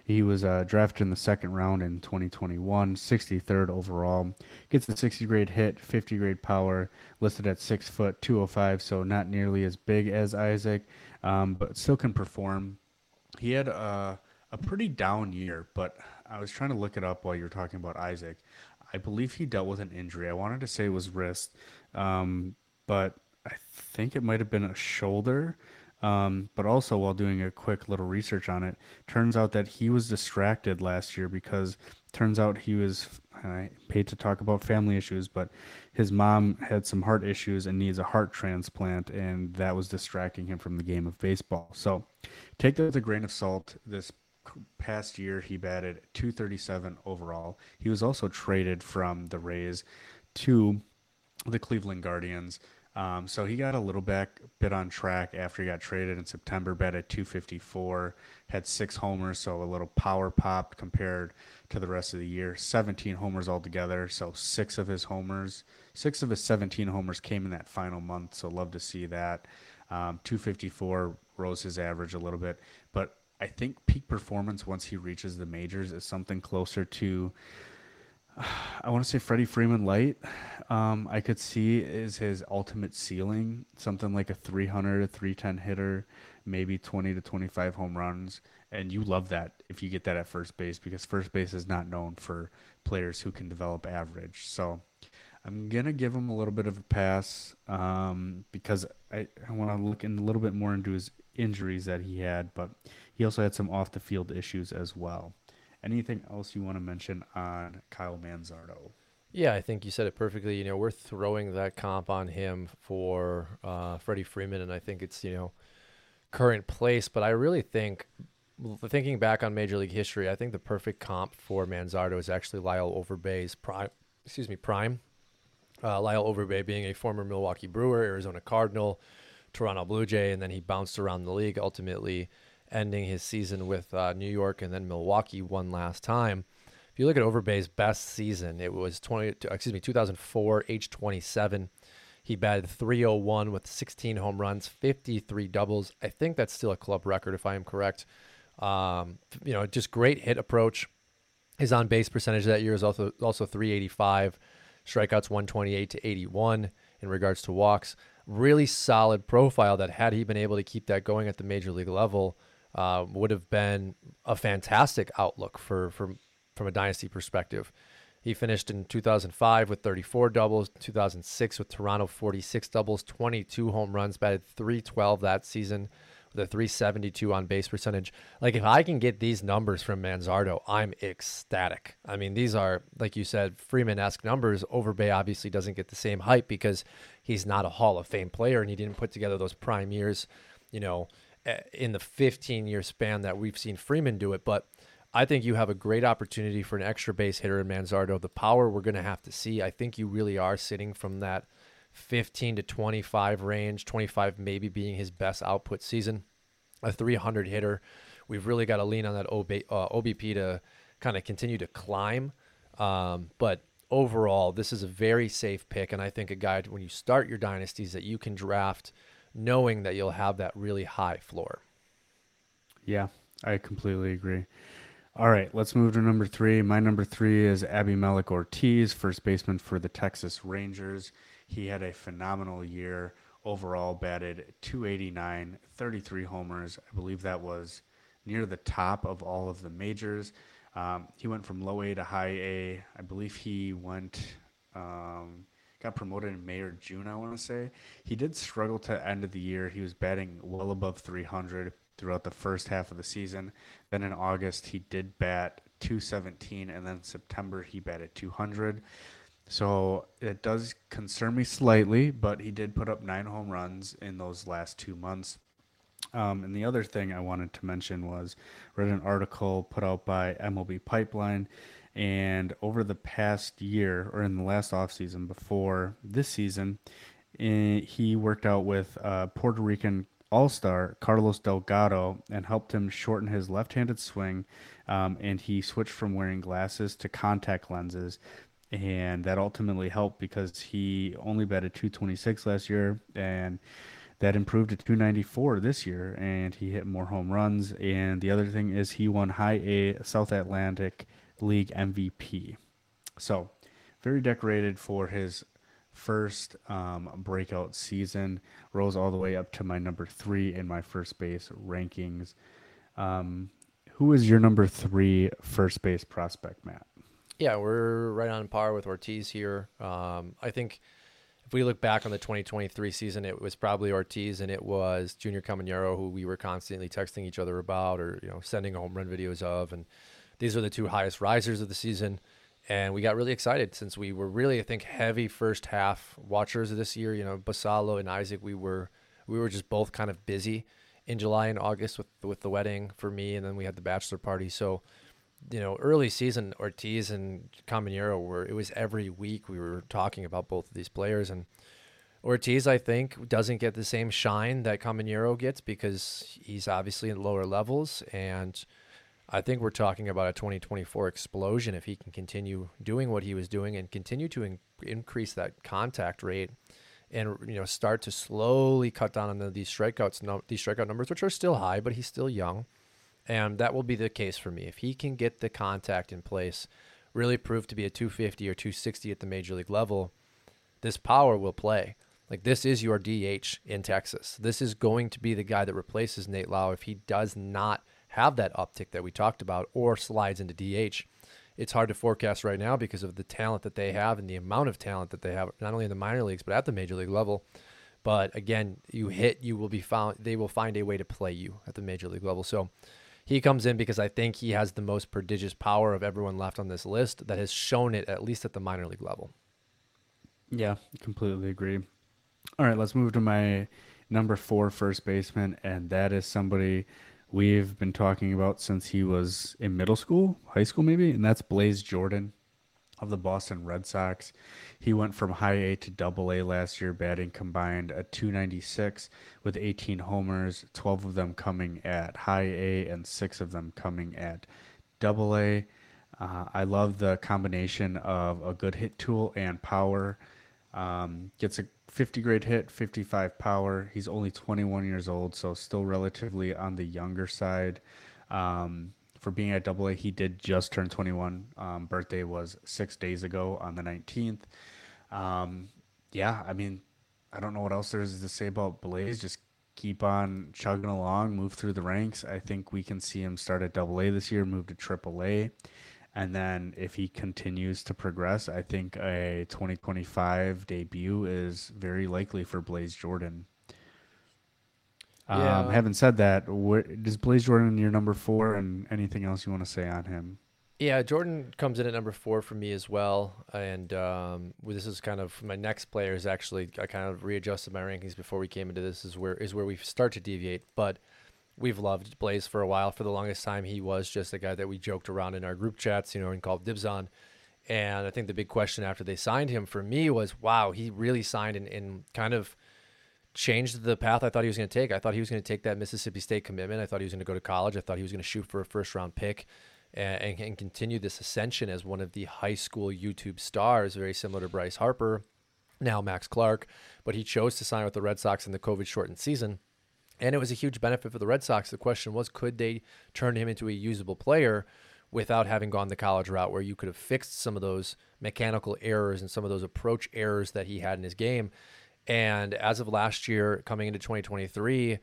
He was uh, drafted in the second round in 2021, 63rd overall. Gets a 60 grade hit, 50 grade power, listed at six foot 205, so not nearly as big as Isaac, um, but still can perform. he had a, a pretty down year, but I was trying to look it up while you were talking about Isaac. I believe he dealt with an injury. I wanted to say it was wrist, um, but I think it might have been a shoulder. Um, but also, while doing a quick little research on it, turns out that he was distracted last year because turns out he was. I paid to talk about family issues, but his mom had some heart issues and needs a heart transplant, and that was distracting him from the game of baseball. So, take that with a grain of salt. This past year, he batted 237 overall. He was also traded from the Rays to the Cleveland Guardians. Um, so he got a little back bit on track after he got traded in September. bet at 254, had six homers, so a little power popped compared to the rest of the year. 17 homers altogether, so six of his homers, six of his 17 homers came in that final month. So love to see that. Um, 254 rose his average a little bit, but I think peak performance once he reaches the majors is something closer to I want to say Freddie Freeman light. Um, I could see is his ultimate ceiling, something like a 300 to 310 hitter, maybe 20 to 25 home runs. And you love that if you get that at first base because first base is not known for players who can develop average. So I'm to give him a little bit of a pass um, because I, I want to look in a little bit more into his injuries that he had, but he also had some off the field issues as well. Anything else you want to mention on Kyle Manzardo? Yeah, I think you said it perfectly. You know, we're throwing that comp on him for uh, Freddie Freeman, and I think it's you know current place. But I really think, thinking back on Major League history, I think the perfect comp for Manzardo is actually Lyle Overbay's prime. Excuse me, prime. Uh, Lyle Overbay being a former Milwaukee Brewer, Arizona Cardinal, Toronto Blue Jay, and then he bounced around the league, ultimately ending his season with uh, New York and then Milwaukee one last time. If you look at Overbay's best season, it was 20 excuse me 2004, age 27. He batted 301 with 16 home runs, 53 doubles. I think that's still a club record if I am correct. Um, you know, just great hit approach. His on base percentage that year is also also 385, strikeouts 128 to 81 in regards to walks. Really solid profile that had he been able to keep that going at the major league level, uh, would have been a fantastic outlook for, for from a dynasty perspective. He finished in 2005 with 34 doubles, 2006 with Toronto 46 doubles, 22 home runs, batted 312 that season with a 372 on base percentage. Like if I can get these numbers from Manzardo, I'm ecstatic. I mean, these are like you said, Freeman-esque numbers. Overbay obviously doesn't get the same hype because he's not a Hall of Fame player and he didn't put together those prime years, you know, in the 15 year span that we've seen Freeman do it. But I think you have a great opportunity for an extra base hitter in Manzardo. The power we're going to have to see. I think you really are sitting from that 15 to 25 range, 25 maybe being his best output season. A 300 hitter. We've really got to lean on that OB, uh, OBP to kind of continue to climb. Um, but overall, this is a very safe pick. And I think a guy, when you start your dynasties, that you can draft – knowing that you'll have that really high floor. Yeah, I completely agree. All right, let's move to number three. My number three is Abimelec Ortiz, first baseman for the Texas Rangers. He had a phenomenal year. Overall, batted 289, 33 homers. I believe that was near the top of all of the majors. Um, he went from low A to high A. I believe he went um, got promoted in May or June, I want to say. He did struggle to end of the year. He was batting well above 300 throughout the first half of the season. Then in August, he did bat 217, and then September, he batted 200. So it does concern me slightly, but he did put up nine home runs in those last two months. Um, and the other thing I wanted to mention was read an article put out by MLB Pipeline and over the past year, or in the last offseason before this season, eh, he worked out with uh, Puerto Rican All Star Carlos Delgado and helped him shorten his left handed swing. Um, and he switched from wearing glasses to contact lenses. And that ultimately helped because he only batted 226 last year. And that improved to 294 this year. And he hit more home runs. And the other thing is he won high A South Atlantic league MVP. So, very decorated for his first um, breakout season. Rose all the way up to my number three in my first base rankings. Um, who is your number three first base prospect, Matt? Yeah, we're right on par with Ortiz here. Um, I think if we look back on the 2023 season, it was probably Ortiz and it was Junior Caminero who we were constantly texting each other about or you know sending home run videos of, and these are the two highest risers of the season. And we got really excited since we were really, I think, heavy first half watchers of this year. You know, Basallo and Isaac, we were we were just both kind of busy in July and August with with the wedding for me, and then we had the bachelor party. So, you know, early season Ortiz and Caminero were it was every week we were talking about both of these players, and Ortiz I think doesn't get the same shine that Caminero gets because he's obviously in lower levels and I think we're talking about a 2024 explosion if he can continue doing what he was doing and continue to in- increase that contact rate and you know start to slowly cut down on the, these strikeouts no, these strikeout numbers which are still high but he's still young. And that will be the case for me. If he can get the contact in place really prove to be a 250 or 260 at the major league level this power will play. Like this is your DH in Texas. This is going to be the guy that replaces Nate Lowe if he does not have that uptick that we talked about or slides into DH. It's hard to forecast right now because of the talent that they have and the amount of talent that they have, not only in the minor leagues, but at the major league level. But again, you hit, you will be found, they will find a way to play you at the major league level. So he comes in because I think he has the most prodigious power of everyone left on this list that has shown it at least at the minor league level. Yeah, completely agree. All right, let's move to my number four first baseman, and that is somebody we've been talking about since he was in middle school, high school maybe, and that's Blaze Jordan of the Boston Red Sox. He went from high A to double A last year, batting combined a 296 with 18 homers, 12 of them coming at high A and six of them coming at double A. Uh, I love the combination of a good hit tool and power. Um, gets a 50 grade hit, 55 power. He's only 21 years old, so still relatively on the younger side. Um, for being at Double A, he did just turn 21. Um, birthday was six days ago on the 19th. Um, yeah, I mean, I don't know what else there is to say about Blaze. Just keep on chugging along, move through the ranks. I think we can see him start at Double A this year, move to Triple A. And then if he continues to progress, I think a 2025 debut is very likely for Blaze Jordan. Yeah. Um, having said that, where, does Blaze Jordan your number four, and anything else you want to say on him? Yeah, Jordan comes in at number four for me as well, and um, this is kind of my next player is actually I kind of readjusted my rankings before we came into this is where is where we start to deviate, but we've loved Blaze for a while. For the longest time, he was just a guy that we joked around in our group chats, you know, and called dibs on. And I think the big question after they signed him for me was, wow, he really signed and, and kind of changed the path I thought he was going to take. I thought he was going to take that Mississippi State commitment. I thought he was going to go to college. I thought he was going to shoot for a first round pick and, and, and continue this ascension as one of the high school YouTube stars, very similar to Bryce Harper, now Max Clark. But he chose to sign with the Red Sox in the COVID shortened season and it was a huge benefit for the Red Sox. The question was, could they turn him into a usable player without having gone the college route, where you could have fixed some of those mechanical errors and some of those approach errors that he had in his game? And as of last year, coming into 2023,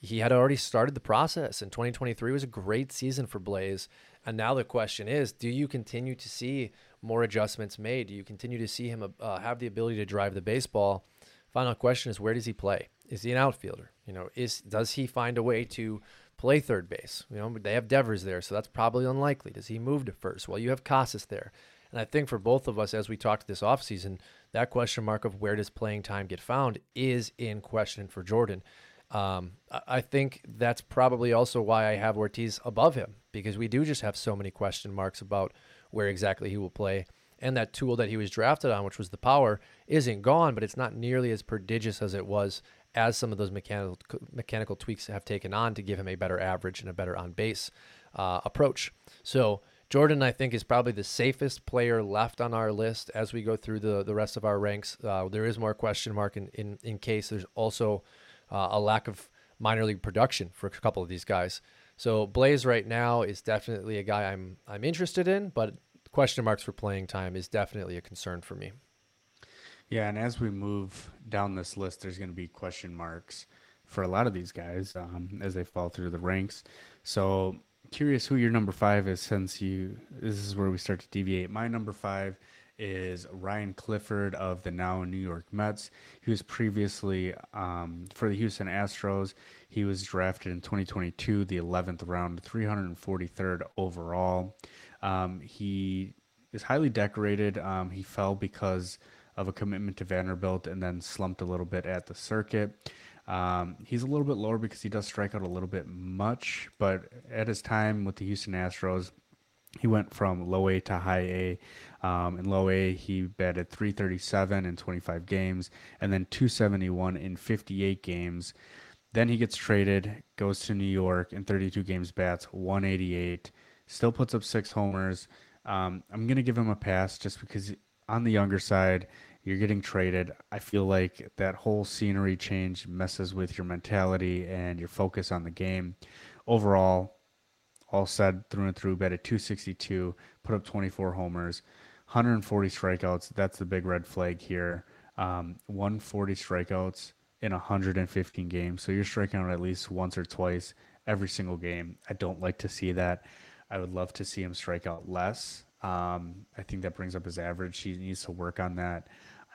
he had already started the process, and 2023 was a great season for Blaze. And now the question is, do you continue to see more adjustments made? Do you continue to see him uh, have the ability to drive the baseball? Final question is, where does he play? Is he an outfielder? You know, is does he find a way to play third base? You know, they have Devers there, so that's probably unlikely. Does he move to first? Well, you have Casas there. And I think for both of us, as we talked this offseason, that question mark of where does playing time get found is in question for Jordan. Um, I think that's probably also why I have Ortiz above him because we do just have so many question marks about where exactly he will play. And that tool that he was drafted on, which was the power, isn't gone, but it's not nearly as prodigious as it was as some of those mechanical mechanical tweaks have taken on to give him a better average and a better on base uh, approach. So Jordan, I think, is probably the safest player left on our list as we go through the, the rest of our ranks. Uh, there is more question mark in, in, in case there's also uh, a lack of minor league production for a couple of these guys. So Blaze right now is definitely a guy I'm I'm interested in, but question marks for playing time is definitely a concern for me. Yeah, and as we move down this list, there's going to be question marks for a lot of these guys um, as they fall through the ranks. So curious who your number five is since you this is where we start to deviate. My number five is Ryan Clifford of the now New York Mets. He was previously um, for the Houston Astros. He was drafted in 2022, the 11th round, 343rd overall. Um, he is highly decorated. Um, he fell because of a commitment to Vanderbilt and then slumped a little bit at the circuit. Um, he's a little bit lower because he does strike out a little bit much, but at his time with the Houston Astros, he went from low A to high A. Um, in low A, he batted 337 in 25 games and then 271 in 58 games. Then he gets traded, goes to New York in 32 games, bats 188, still puts up six homers. Um, I'm going to give him a pass just because on the younger side, you're getting traded. I feel like that whole scenery change messes with your mentality and your focus on the game. Overall, all said through and through, bet at 262, put up 24 homers, 140 strikeouts. That's the big red flag here. Um, 140 strikeouts in 115 games. So you're striking out at least once or twice every single game. I don't like to see that. I would love to see him strike out less. Um, I think that brings up his average. He needs to work on that.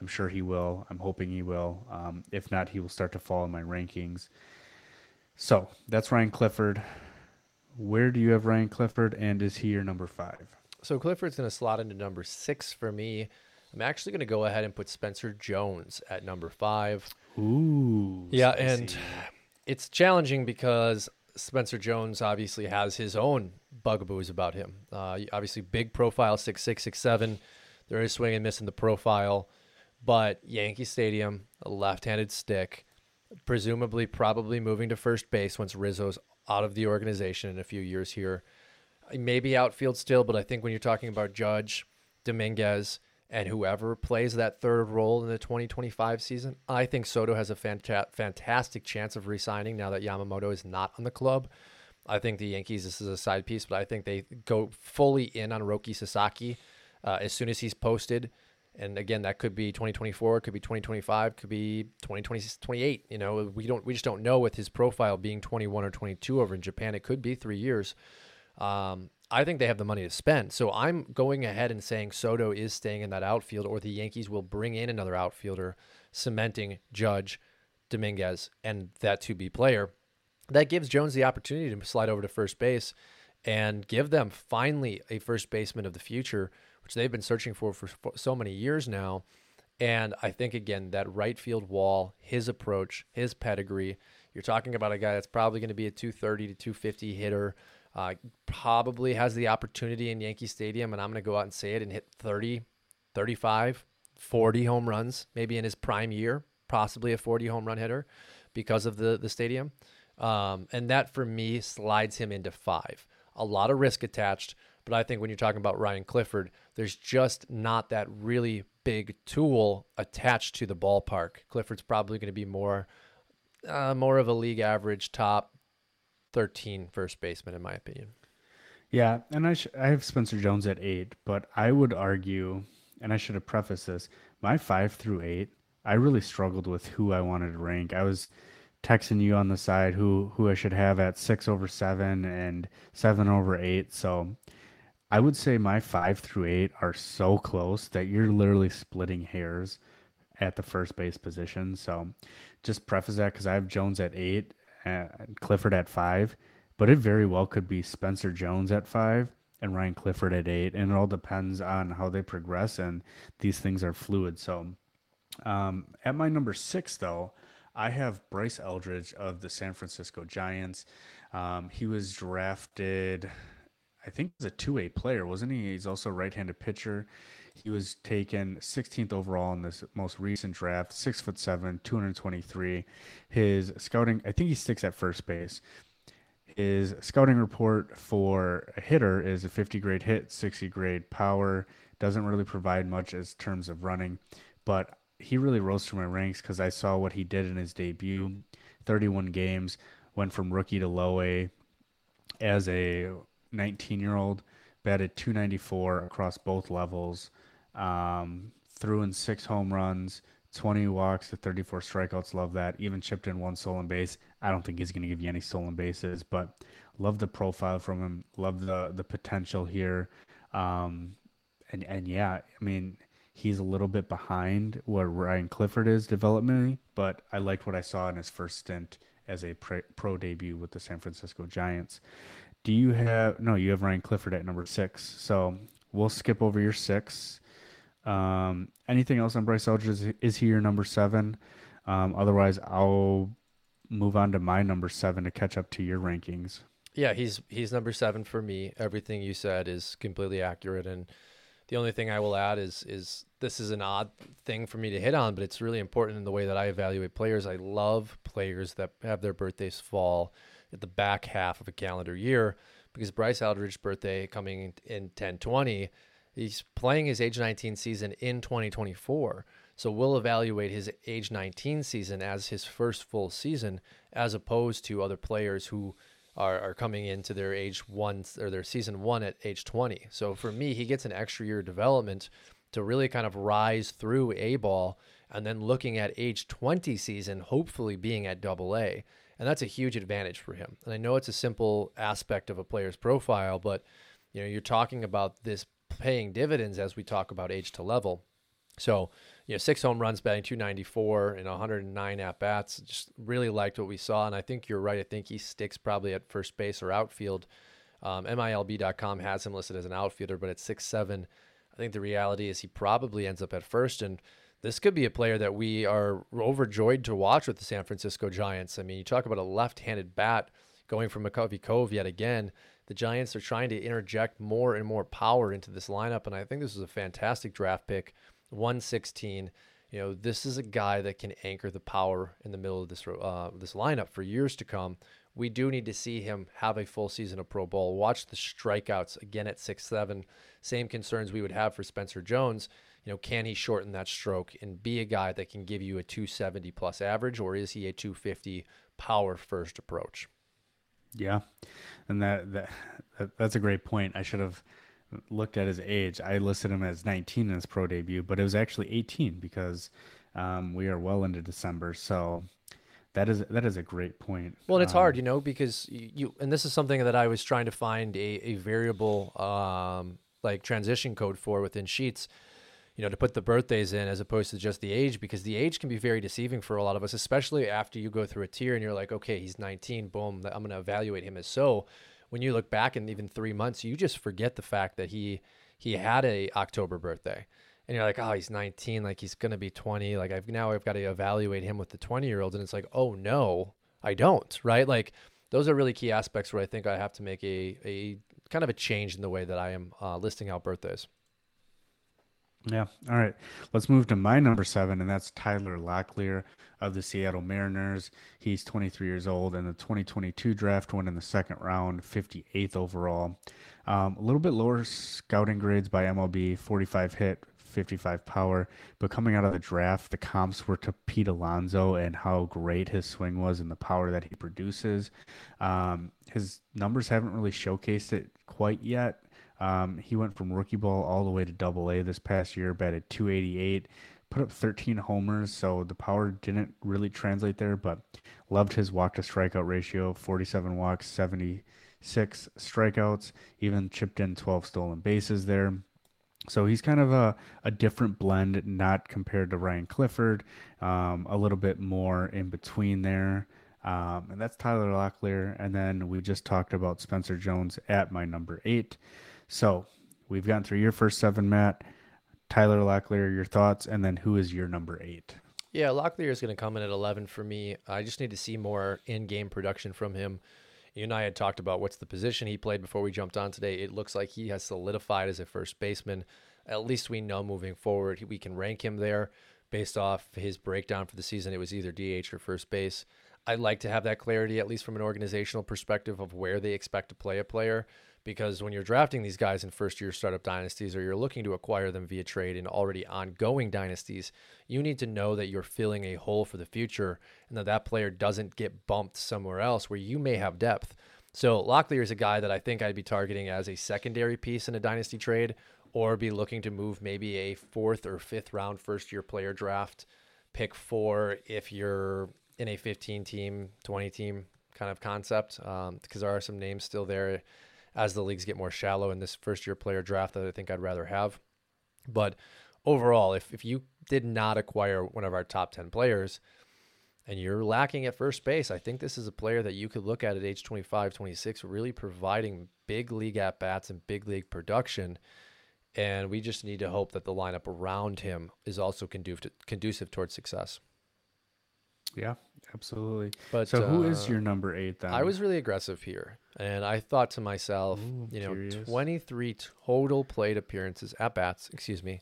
I'm sure he will. I'm hoping he will. Um, if not, he will start to fall in my rankings. So that's Ryan Clifford. Where do you have Ryan Clifford, and is he your number five? So Clifford's going to slot into number six for me. I'm actually going to go ahead and put Spencer Jones at number five. Ooh. Yeah, spicy. and it's challenging because Spencer Jones obviously has his own bugaboos about him. Uh, obviously, big profile, six six six seven. There is swing and miss in the profile. But Yankee Stadium, a left-handed stick, presumably probably moving to first base once Rizzo's out of the organization in a few years here. Maybe outfield still, but I think when you're talking about Judge, Dominguez, and whoever plays that third role in the 2025 season, I think Soto has a fanta- fantastic chance of re-signing now that Yamamoto is not on the club. I think the Yankees, this is a side piece, but I think they go fully in on Roki Sasaki uh, as soon as he's posted. And again, that could be 2024, could be 2025, could be 2028. You know, we don't, we just don't know with his profile being 21 or 22 over in Japan. It could be three years. Um, I think they have the money to spend. So I'm going ahead and saying Soto is staying in that outfield, or the Yankees will bring in another outfielder, cementing Judge, Dominguez, and that to be player. That gives Jones the opportunity to slide over to first base and give them finally a first baseman of the future which they've been searching for for so many years now. And I think, again, that right field wall, his approach, his pedigree, you're talking about a guy that's probably going to be a 230 to 250 hitter, uh, probably has the opportunity in Yankee Stadium, and I'm going to go out and say it and hit 30, 35, 40 home runs, maybe in his prime year, possibly a 40 home run hitter because of the, the stadium. Um, and that for me slides him into five. A lot of risk attached, but I think when you're talking about Ryan Clifford, there's just not that really big tool attached to the ballpark. Clifford's probably going to be more uh, more of a league average top 13 first baseman in my opinion. Yeah, and I sh- I have Spencer Jones at 8, but I would argue and I should have prefaced this, my 5 through 8, I really struggled with who I wanted to rank. I was texting you on the side who who I should have at 6 over 7 and 7 over 8, so I would say my five through eight are so close that you're literally splitting hairs at the first base position. So just preface that because I have Jones at eight and Clifford at five, but it very well could be Spencer Jones at five and Ryan Clifford at eight. And it all depends on how they progress. And these things are fluid. So um, at my number six, though, I have Bryce Eldridge of the San Francisco Giants. Um, he was drafted I think he's a two way player, wasn't he? He's also a right handed pitcher. He was taken 16th overall in this most recent draft, six foot seven, 223. His scouting, I think he sticks at first base. His scouting report for a hitter is a 50 grade hit, 60 grade power. Doesn't really provide much as terms of running, but he really rose through my ranks because I saw what he did in his debut. 31 games, went from rookie to low A as a 19 year old, batted 294 across both levels, um, threw in six home runs, 20 walks to 34 strikeouts. Love that. Even chipped in one stolen base. I don't think he's going to give you any stolen bases, but love the profile from him. Love the the potential here. Um, and and yeah, I mean, he's a little bit behind where Ryan Clifford is developmentally, but I liked what I saw in his first stint as a pro, pro debut with the San Francisco Giants. Do you have no? You have Ryan Clifford at number six, so we'll skip over your six. Um, anything else on Bryce Elder? Is, is he your number seven? Um, otherwise, I'll move on to my number seven to catch up to your rankings. Yeah, he's he's number seven for me. Everything you said is completely accurate, and the only thing I will add is is this is an odd thing for me to hit on, but it's really important in the way that I evaluate players. I love players that have their birthdays fall at the back half of a calendar year because Bryce Eldridge's birthday coming in 1020 He's playing his age 19 season in 2024. So we'll evaluate his age 19 season as his first full season, as opposed to other players who are, are coming into their age one or their season one at age 20. So for me, he gets an extra year of development to really kind of rise through A ball and then looking at age 20 season, hopefully being at double A. And that's a huge advantage for him. And I know it's a simple aspect of a player's profile, but you know, you're talking about this paying dividends as we talk about age to level. So, you know, six home runs, batting 294 and 109 at bats. Just really liked what we saw. And I think you're right. I think he sticks probably at first base or outfield. Um, MILB.com has him listed as an outfielder, but at six seven, I think the reality is he probably ends up at first. And this could be a player that we are overjoyed to watch with the San Francisco Giants. I mean, you talk about a left handed bat going from McCovey Cove yet again the Giants are trying to interject more and more power into this lineup, and I think this is a fantastic draft pick. 116. You know, this is a guy that can anchor the power in the middle of this uh, this lineup for years to come. We do need to see him have a full season of pro ball. Watch the strikeouts again at six seven. Same concerns we would have for Spencer Jones. You know, can he shorten that stroke and be a guy that can give you a 270 plus average, or is he a 250 power first approach? Yeah, and that, that that's a great point. I should have looked at his age. I listed him as 19 in his pro debut, but it was actually 18 because um, we are well into December. So that is that is a great point. Well, and it's um, hard, you know, because you, you, and this is something that I was trying to find a, a variable um, like transition code for within Sheets you know, to put the birthdays in as opposed to just the age because the age can be very deceiving for a lot of us, especially after you go through a tier and you're like, okay, he's 19, boom, I'm going to evaluate him as so. When you look back in even three months, you just forget the fact that he he had a October birthday, and you're like, oh, he's 19, like he's going to be 20. Like I've now I've got to evaluate him with the 20 year olds, and it's like, oh no, I don't, right? Like those are really key aspects where I think I have to make a a kind of a change in the way that I am uh, listing out birthdays. Yeah. All right. Let's move to my number seven, and that's Tyler Locklear of the Seattle Mariners. He's 23 years old, and the 2022 draft went in the second round, 58th overall. Um, a little bit lower scouting grades by MLB, 45 hit, 55 power. But coming out of the draft, the comps were to Pete Alonso and how great his swing was and the power that he produces. Um, his numbers haven't really showcased it quite yet. Um, he went from rookie ball all the way to double A this past year, batted 288, put up 13 homers, so the power didn't really translate there, but loved his walk to strikeout ratio 47 walks, 76 strikeouts, even chipped in 12 stolen bases there. So he's kind of a, a different blend, not compared to Ryan Clifford, um, a little bit more in between there. Um, and that's Tyler Locklear. And then we just talked about Spencer Jones at my number eight. So we've gotten through your first seven, Matt. Tyler Locklear, your thoughts, and then who is your number eight? Yeah, Locklear is going to come in at 11 for me. I just need to see more in game production from him. You and I had talked about what's the position he played before we jumped on today. It looks like he has solidified as a first baseman. At least we know moving forward, we can rank him there based off his breakdown for the season. It was either DH or first base. I'd like to have that clarity, at least from an organizational perspective, of where they expect to play a player because when you're drafting these guys in first year startup dynasties or you're looking to acquire them via trade in already ongoing dynasties, you need to know that you're filling a hole for the future and that that player doesn't get bumped somewhere else where you may have depth. So Locklear is a guy that I think I'd be targeting as a secondary piece in a dynasty trade or be looking to move maybe a fourth or fifth round first year player draft pick four if you're in a 15 team, 20 team kind of concept, because um, there are some names still there as the leagues get more shallow in this first year player draft that I think I'd rather have. But overall, if, if you did not acquire one of our top 10 players and you're lacking at first base, I think this is a player that you could look at at age 25, 26, really providing big league at bats and big league production. And we just need to hope that the lineup around him is also conducive, conducive towards success. Yeah, absolutely. But so, who is uh, your number eight then? I was really aggressive here, and I thought to myself, Ooh, you know, curious. 23 total plate appearances at bats, excuse me,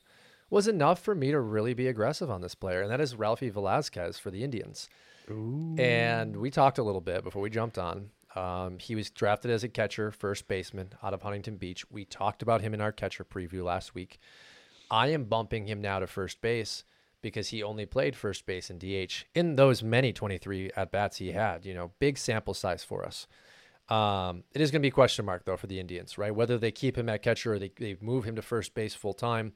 was enough for me to really be aggressive on this player, and that is Ralphy Velazquez for the Indians. Ooh. And we talked a little bit before we jumped on. Um, he was drafted as a catcher, first baseman out of Huntington Beach. We talked about him in our catcher preview last week. I am bumping him now to first base because he only played first base and DH in those many 23 at bats he had. You know, big sample size for us. Um, it is going to be a question mark though for the Indians, right? Whether they keep him at catcher or they, they move him to first base full time.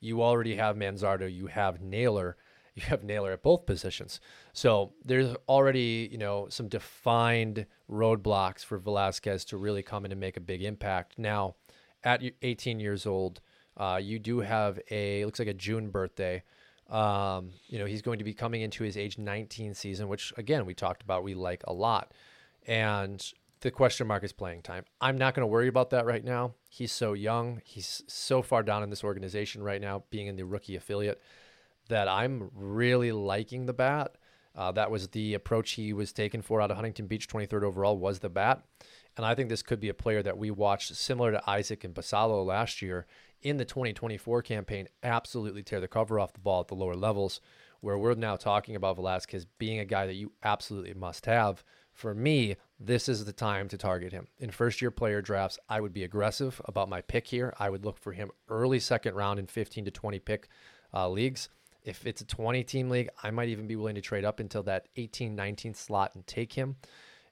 You already have Manzardo, you have Naylor, you have Naylor at both positions. So there's already, you know, some defined roadblocks for Velazquez to really come in and make a big impact. Now, at 18 years old, uh, you do have a looks like a June birthday. Um, you know, he's going to be coming into his age 19 season, which again we talked about we like a lot. And the question mark is playing time. I'm not going to worry about that right now. He's so young. He's so far down in this organization right now, being in the rookie affiliate, that I'm really liking the bat. Uh, that was the approach he was taken for out of Huntington Beach, 23rd overall, was the bat. And I think this could be a player that we watched similar to Isaac and Basallo last year in the 2024 campaign, absolutely tear the cover off the ball at the lower levels, where we're now talking about Velazquez being a guy that you absolutely must have. For me, this is the time to target him. In first year player drafts, I would be aggressive about my pick here. I would look for him early second round in 15 to 20 pick uh, leagues. If it's a 20 team league, I might even be willing to trade up until that 18, 19 slot and take him.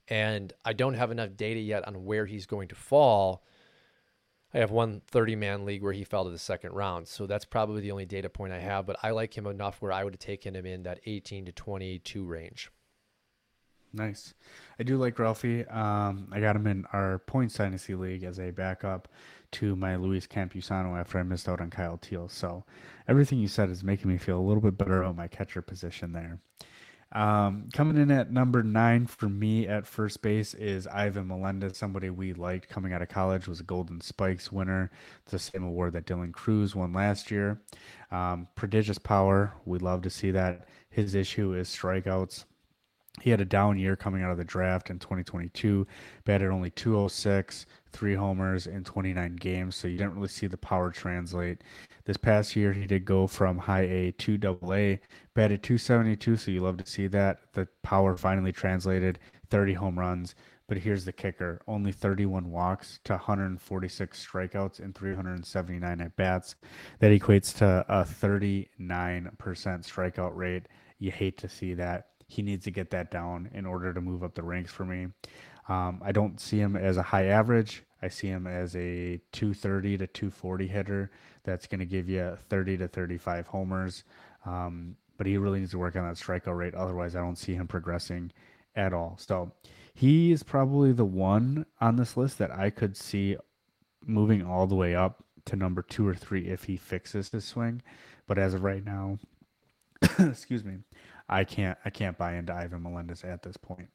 And I don't have enough data yet on where he's going to fall. I have one 30 man league where he fell to the second round. So that's probably the only data point I have, but I like him enough where I would have taken him in that 18 to 22 range. Nice. I do like Ralphie. Um, I got him in our points dynasty league as a backup to my Luis Campusano after I missed out on Kyle Teel. So everything you said is making me feel a little bit better about my catcher position there. Um, coming in at number nine for me at first base is Ivan Melendez, somebody we liked coming out of college, was a Golden Spikes winner. It's the same award that Dylan Crews won last year. Um, prodigious power. We love to see that. His issue is strikeouts. He had a down year coming out of the draft in 2022, batted only 206, three homers in 29 games, so you didn't really see the power translate. This past year, he did go from high A to double A, batted 272, so you love to see that. The power finally translated, 30 home runs. But here's the kicker only 31 walks to 146 strikeouts and 379 at bats. That equates to a 39% strikeout rate. You hate to see that he needs to get that down in order to move up the ranks for me. Um, I don't see him as a high average. I see him as a 230 to 240 hitter that's going to give you 30 to 35 homers. Um, but he really needs to work on that strikeout rate. Otherwise, I don't see him progressing at all. So he is probably the one on this list that I could see moving all the way up to number two or three if he fixes his swing. But as of right now, excuse me, I can't I can't buy into Ivan Melendez at this point.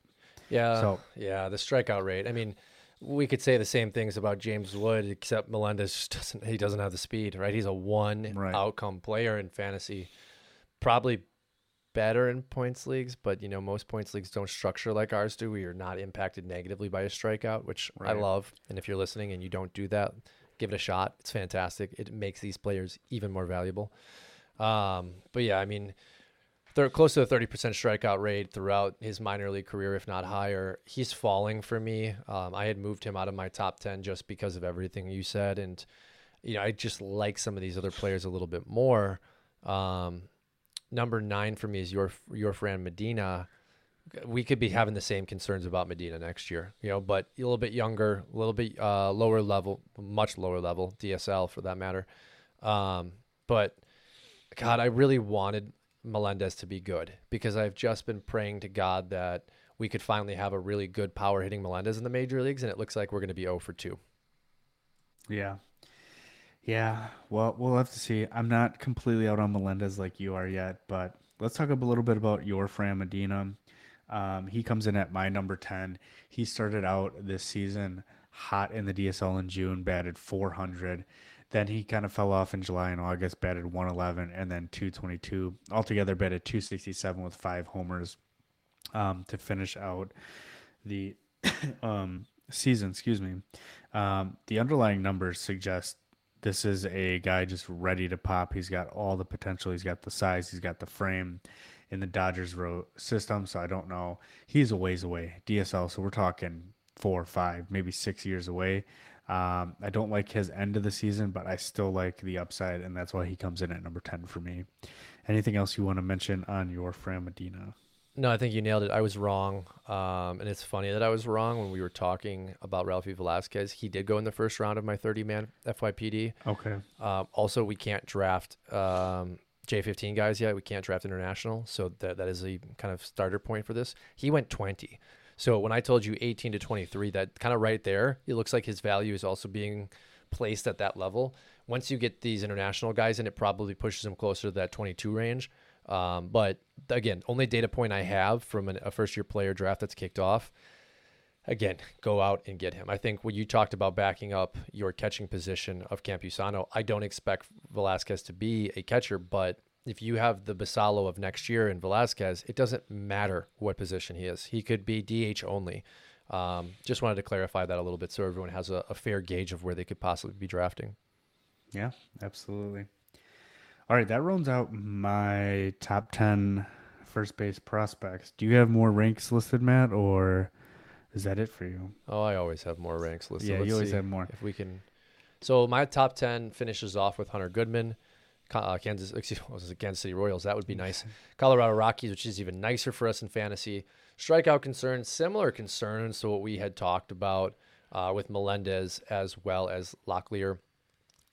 Yeah. So- yeah, the strikeout rate. I mean, we could say the same things about James Wood, except Melendez doesn't he doesn't have the speed, right? He's a one Right. outcome player in fantasy. Probably better in points leagues, but you know, most points leagues don't structure like ours do. We are not impacted negatively by a strikeout, which I love. And if you're listening and you don't do that, give it a shot. It's fantastic. It makes these players even more valuable. Um, but yeah, I mean, close to a 30% strikeout rate throughout his minor league career, if not higher. He's falling for me. Um, I had moved him out of my top 10 just because of everything you said. And, you know, I just like some of these other players a little bit more. Um, number nine for me is your, your friend Medina. We could be having the same concerns about Medina next year, you know, but a little bit younger, a little bit uh, lower level, much lower level, DSL for that matter. Um, but God, I really wanted Melendez to be good because I've just been praying to God that we could finally have a really good power hitting Melendez in the major leagues, and it looks like we're going to be 0 for 2. Yeah. Yeah. Well, we'll have to see. I'm not completely out on Melendez like you are yet, but let's talk a little bit about your Fran Medina. Um, he comes in at my number 10. He started out this season hot in the DSL in June, batted 400. Then he kind of fell off in July and August, batted 111 and then 222. Altogether, batted 267 with five homers um, to finish out the um, season. Excuse me. Um, the underlying numbers suggest this is a guy just ready to pop. He's got all the potential. He's got the size. He's got the frame in the Dodgers row system. So I don't know. He's a ways away. DSL. So we're talking four, five, maybe six years away. Um, I don't like his end of the season, but I still like the upside, and that's why he comes in at number 10 for me. Anything else you want to mention on your Fran Medina? No, I think you nailed it. I was wrong. Um, and it's funny that I was wrong when we were talking about Ralphy Velazquez. He did go in the first round of my 30 man FYPD. Okay. Um, also, we can't draft um, J15 guys yet. We can't draft international. So that, that is a kind of starter point for this. He went 20. So when I told you 18 to 23, that kind of right there, it looks like his value is also being placed at that level. Once you get these international guys in, it probably pushes him closer to that 22 range. Um, but again, only data point I have from an, a first year player draft that's kicked off. Again, go out and get him. I think when you talked about backing up your catching position of Campusano, I don't expect Velazquez to be a catcher, but if you have the Basallo of next year in Velazquez, it doesn't matter what position he is. He could be DH only. Um, just wanted to clarify that a little bit so everyone has a, a fair gauge of where they could possibly be drafting. Yeah, absolutely. All right, that rounds out my top 10 first base prospects. Do you have more ranks listed, Matt, or is that it for you? Oh, I always have more ranks listed. Yeah, Let's you always have more. If we can. So my top 10 finishes off with Hunter Goodman, uh, Kansas, excuse me, Kansas City Royals. That would be nice. Colorado Rockies, which is even nicer for us in fantasy. Strikeout concerns, similar concerns to what we had talked about uh, with Melendez as well as Locklear.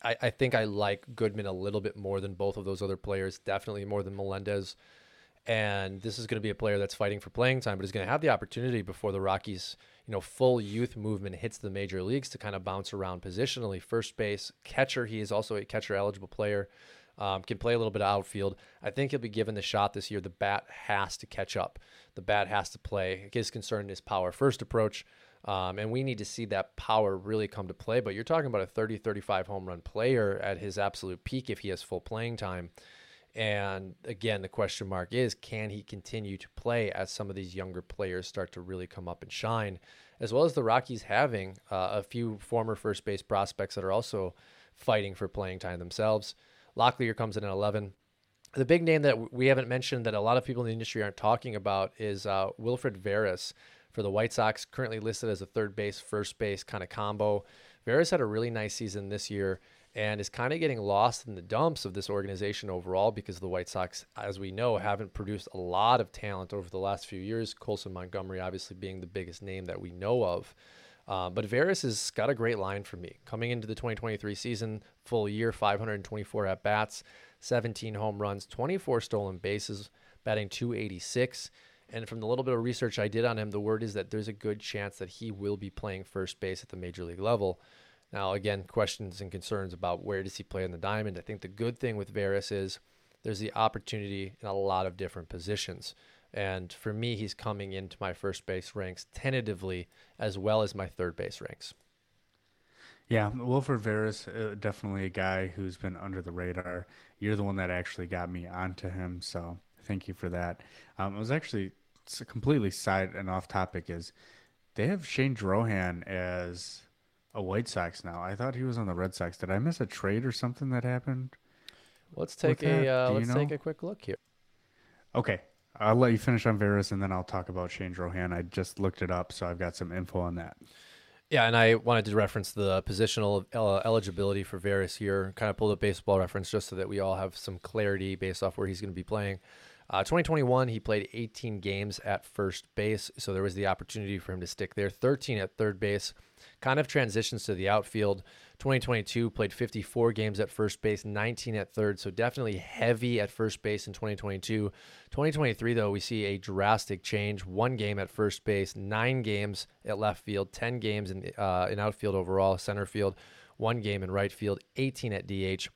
I, I think I like Goodman a little bit more than both of those other players, definitely more than Melendez. And this is going to be a player that's fighting for playing time, but is going to have the opportunity before the Rockies, you know, full youth movement hits the major leagues to kind of bounce around positionally. First base, catcher, he is also a catcher eligible player. Um, can play a little bit of outfield. I think he'll be given the shot this year. The bat has to catch up. The bat has to play. His concern is power first approach. Um, and we need to see that power really come to play. But you're talking about a 30, 35 home run player at his absolute peak if he has full playing time. And again, the question mark is can he continue to play as some of these younger players start to really come up and shine, as well as the Rockies having uh, a few former first base prospects that are also fighting for playing time themselves. Locklear comes in at 11. The big name that we haven't mentioned that a lot of people in the industry aren't talking about is uh, Wilfred Veras for the White Sox, currently listed as a third base, first base kind of combo. Veras had a really nice season this year and is kind of getting lost in the dumps of this organization overall because the White Sox, as we know, haven't produced a lot of talent over the last few years. Colson Montgomery, obviously, being the biggest name that we know of. Uh, but Veras has got a great line for me. Coming into the 2023 season, full year, 524 at bats, 17 home runs, 24 stolen bases, batting 286. And from the little bit of research I did on him, the word is that there's a good chance that he will be playing first base at the major league level. Now, again, questions and concerns about where does he play in the diamond. I think the good thing with Veras is there's the opportunity in a lot of different positions. And for me, he's coming into my first base ranks tentatively as well as my third base ranks. Yeah, Wilfred Veras, uh, definitely a guy who's been under the radar. You're the one that actually got me onto him, so thank you for that. Um, it was actually completely side and off topic. Is they have Shane Drohan as a White Sox now? I thought he was on the Red Sox. Did I miss a trade or something that happened? Let's take a uh, let's know? take a quick look here. Okay, I'll let you finish on Veras and then I'll talk about Shane Drohan. I just looked it up, so I've got some info on that. Yeah, and I wanted to reference the positional uh, eligibility for Veras here. Kind of pulled up baseball reference just so that we all have some clarity based off where he's going to be playing. Uh, 2021, he played 18 games at first base, so there was the opportunity for him to stick there. 13 at third base, kind of transitions to the outfield. 2022 played 54 games at first base, 19 at third, so definitely heavy at first base in 2022. 2023 though, we see a drastic change: one game at first base, nine games at left field, 10 games in uh, in outfield overall, center field, one game in right field, 18 at DH,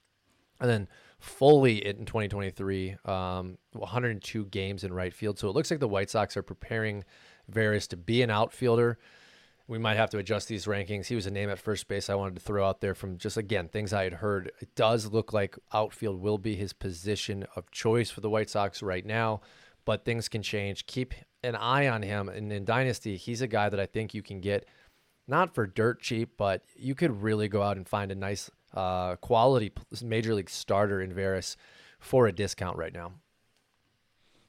and then fully in 2023, um, 102 games in right field. So it looks like the White Sox are preparing Veras to be an outfielder. We might have to adjust these rankings. He was a name at first base I wanted to throw out there from just, again, things I had heard. It does look like outfield will be his position of choice for the White Sox right now, but things can change. Keep an eye on him. And in Dynasty, he's a guy that I think you can get not for dirt cheap, but you could really go out and find a nice uh, quality major league starter in Veras for a discount right now.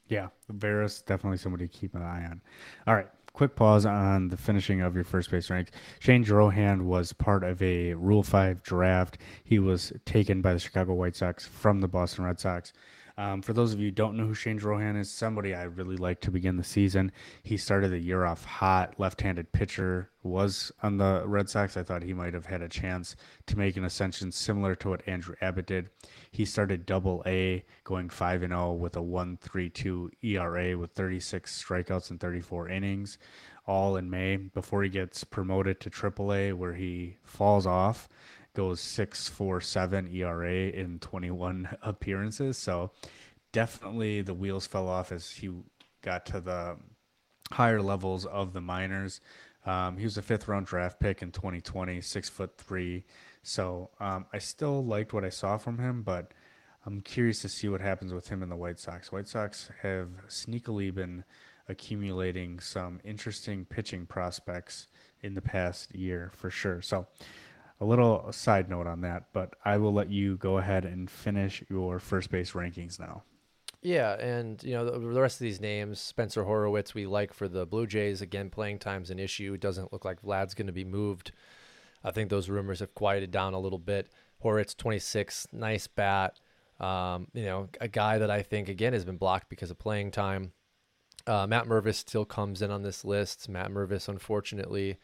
Yeah, Veras definitely somebody to keep an eye on. All right, quick pause on the finishing of your first base ranks. Shane Drohan was part of a Rule 5 draft. He was taken by the Chicago White Sox from the Boston Red Sox. Um, for those of you who don't know who Shane Drohan is, somebody I really like to begin the season. He started the year off hot, left-handed pitcher, was on the Red Sox. I thought he might have had a chance to make an ascension similar to what Andrew Abbott did. He started double A, going 5 and 0 with a 1.32 ERA with 36 strikeouts and 34 innings, all in May before he gets promoted to triple A where he falls off goes six four seven ERA in 21 appearances. So definitely the wheels fell off as he got to the higher levels of the minors. Um, he was a fifth round draft pick in 2020, six foot three. So um, I still liked what I saw from him, but I'm curious to see what happens with him in the White Sox. White Sox have sneakily been accumulating some interesting pitching prospects in the past year for sure. So a little side note on that, but I will let you go ahead and finish your first base rankings now. Yeah, and you know the, the rest of these names, Spencer Horwitz, we like for the Blue Jays. Again, playing time's an issue. It doesn't look like Vlad's going to be moved. I think those rumors have quieted down a little bit. Horowitz, 26, nice bat. Um, you know, a guy that I think again has been blocked because of playing time. Uh, Matt Mervis still comes in on this list. Matt Mervis, unfortunately,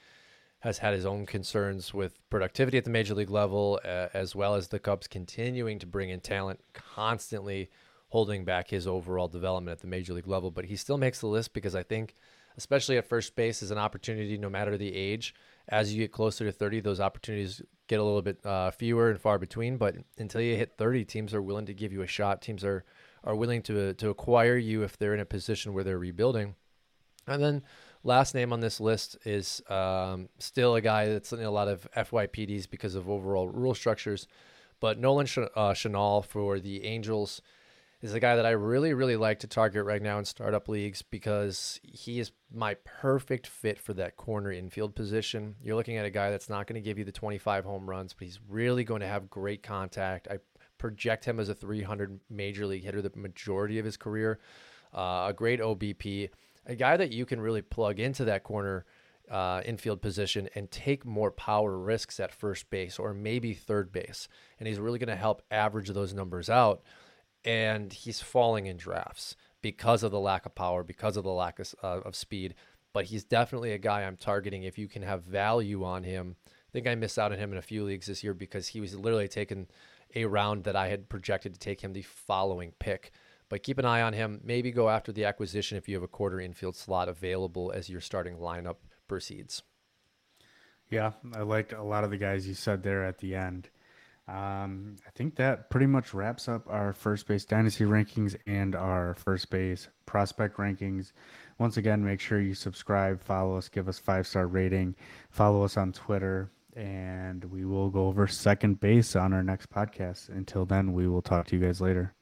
has had his own concerns with productivity at the major league level, uh, as well as the Cubs continuing to bring in talent, constantly holding back his overall development at the major league level. But he still makes the list because I think, especially at first base, is an opportunity no matter the age. As you get closer to 30, those opportunities get a little bit uh, fewer and far between. But until you hit 30, teams are willing to give you a shot. Teams are are willing to to acquire you if they're in a position where they're rebuilding. And then Last name on this list is um, still a guy that's in a lot of FYPDs because of overall rule structures. But Nolan Ch- uh, Schanuel for the Angels is a guy that I really, really like to target right now in startup leagues because he is my perfect fit for that corner infield position. You're looking at a guy that's not going to give you the 25 home runs, but he's really going to have great contact. I project him as a 300 major league hitter the majority of his career. Uh, a great OBP a guy that you can really plug into that corner uh, infield position and take more power risks at first base or maybe third base. And he's really going to help average those numbers out. And he's falling in drafts because of the lack of power, because of the lack of, uh, of speed. But he's definitely a guy I'm targeting if you can have value on him. I think I missed out on him in a few leagues this year because he was literally taken a round that I had projected to take him the following pick. But keep an eye on him. Maybe go after the acquisition if you have a corner infield slot available as your starting lineup proceeds. Yeah, I liked a lot of the guys you said there at the end. Um, I think that pretty much wraps up our first base dynasty rankings and our first base prospect rankings. Once again, make sure you subscribe, follow us, give us five star rating, follow us on Twitter, and we will go over second base on our next podcast. Until then, we will talk to you guys later.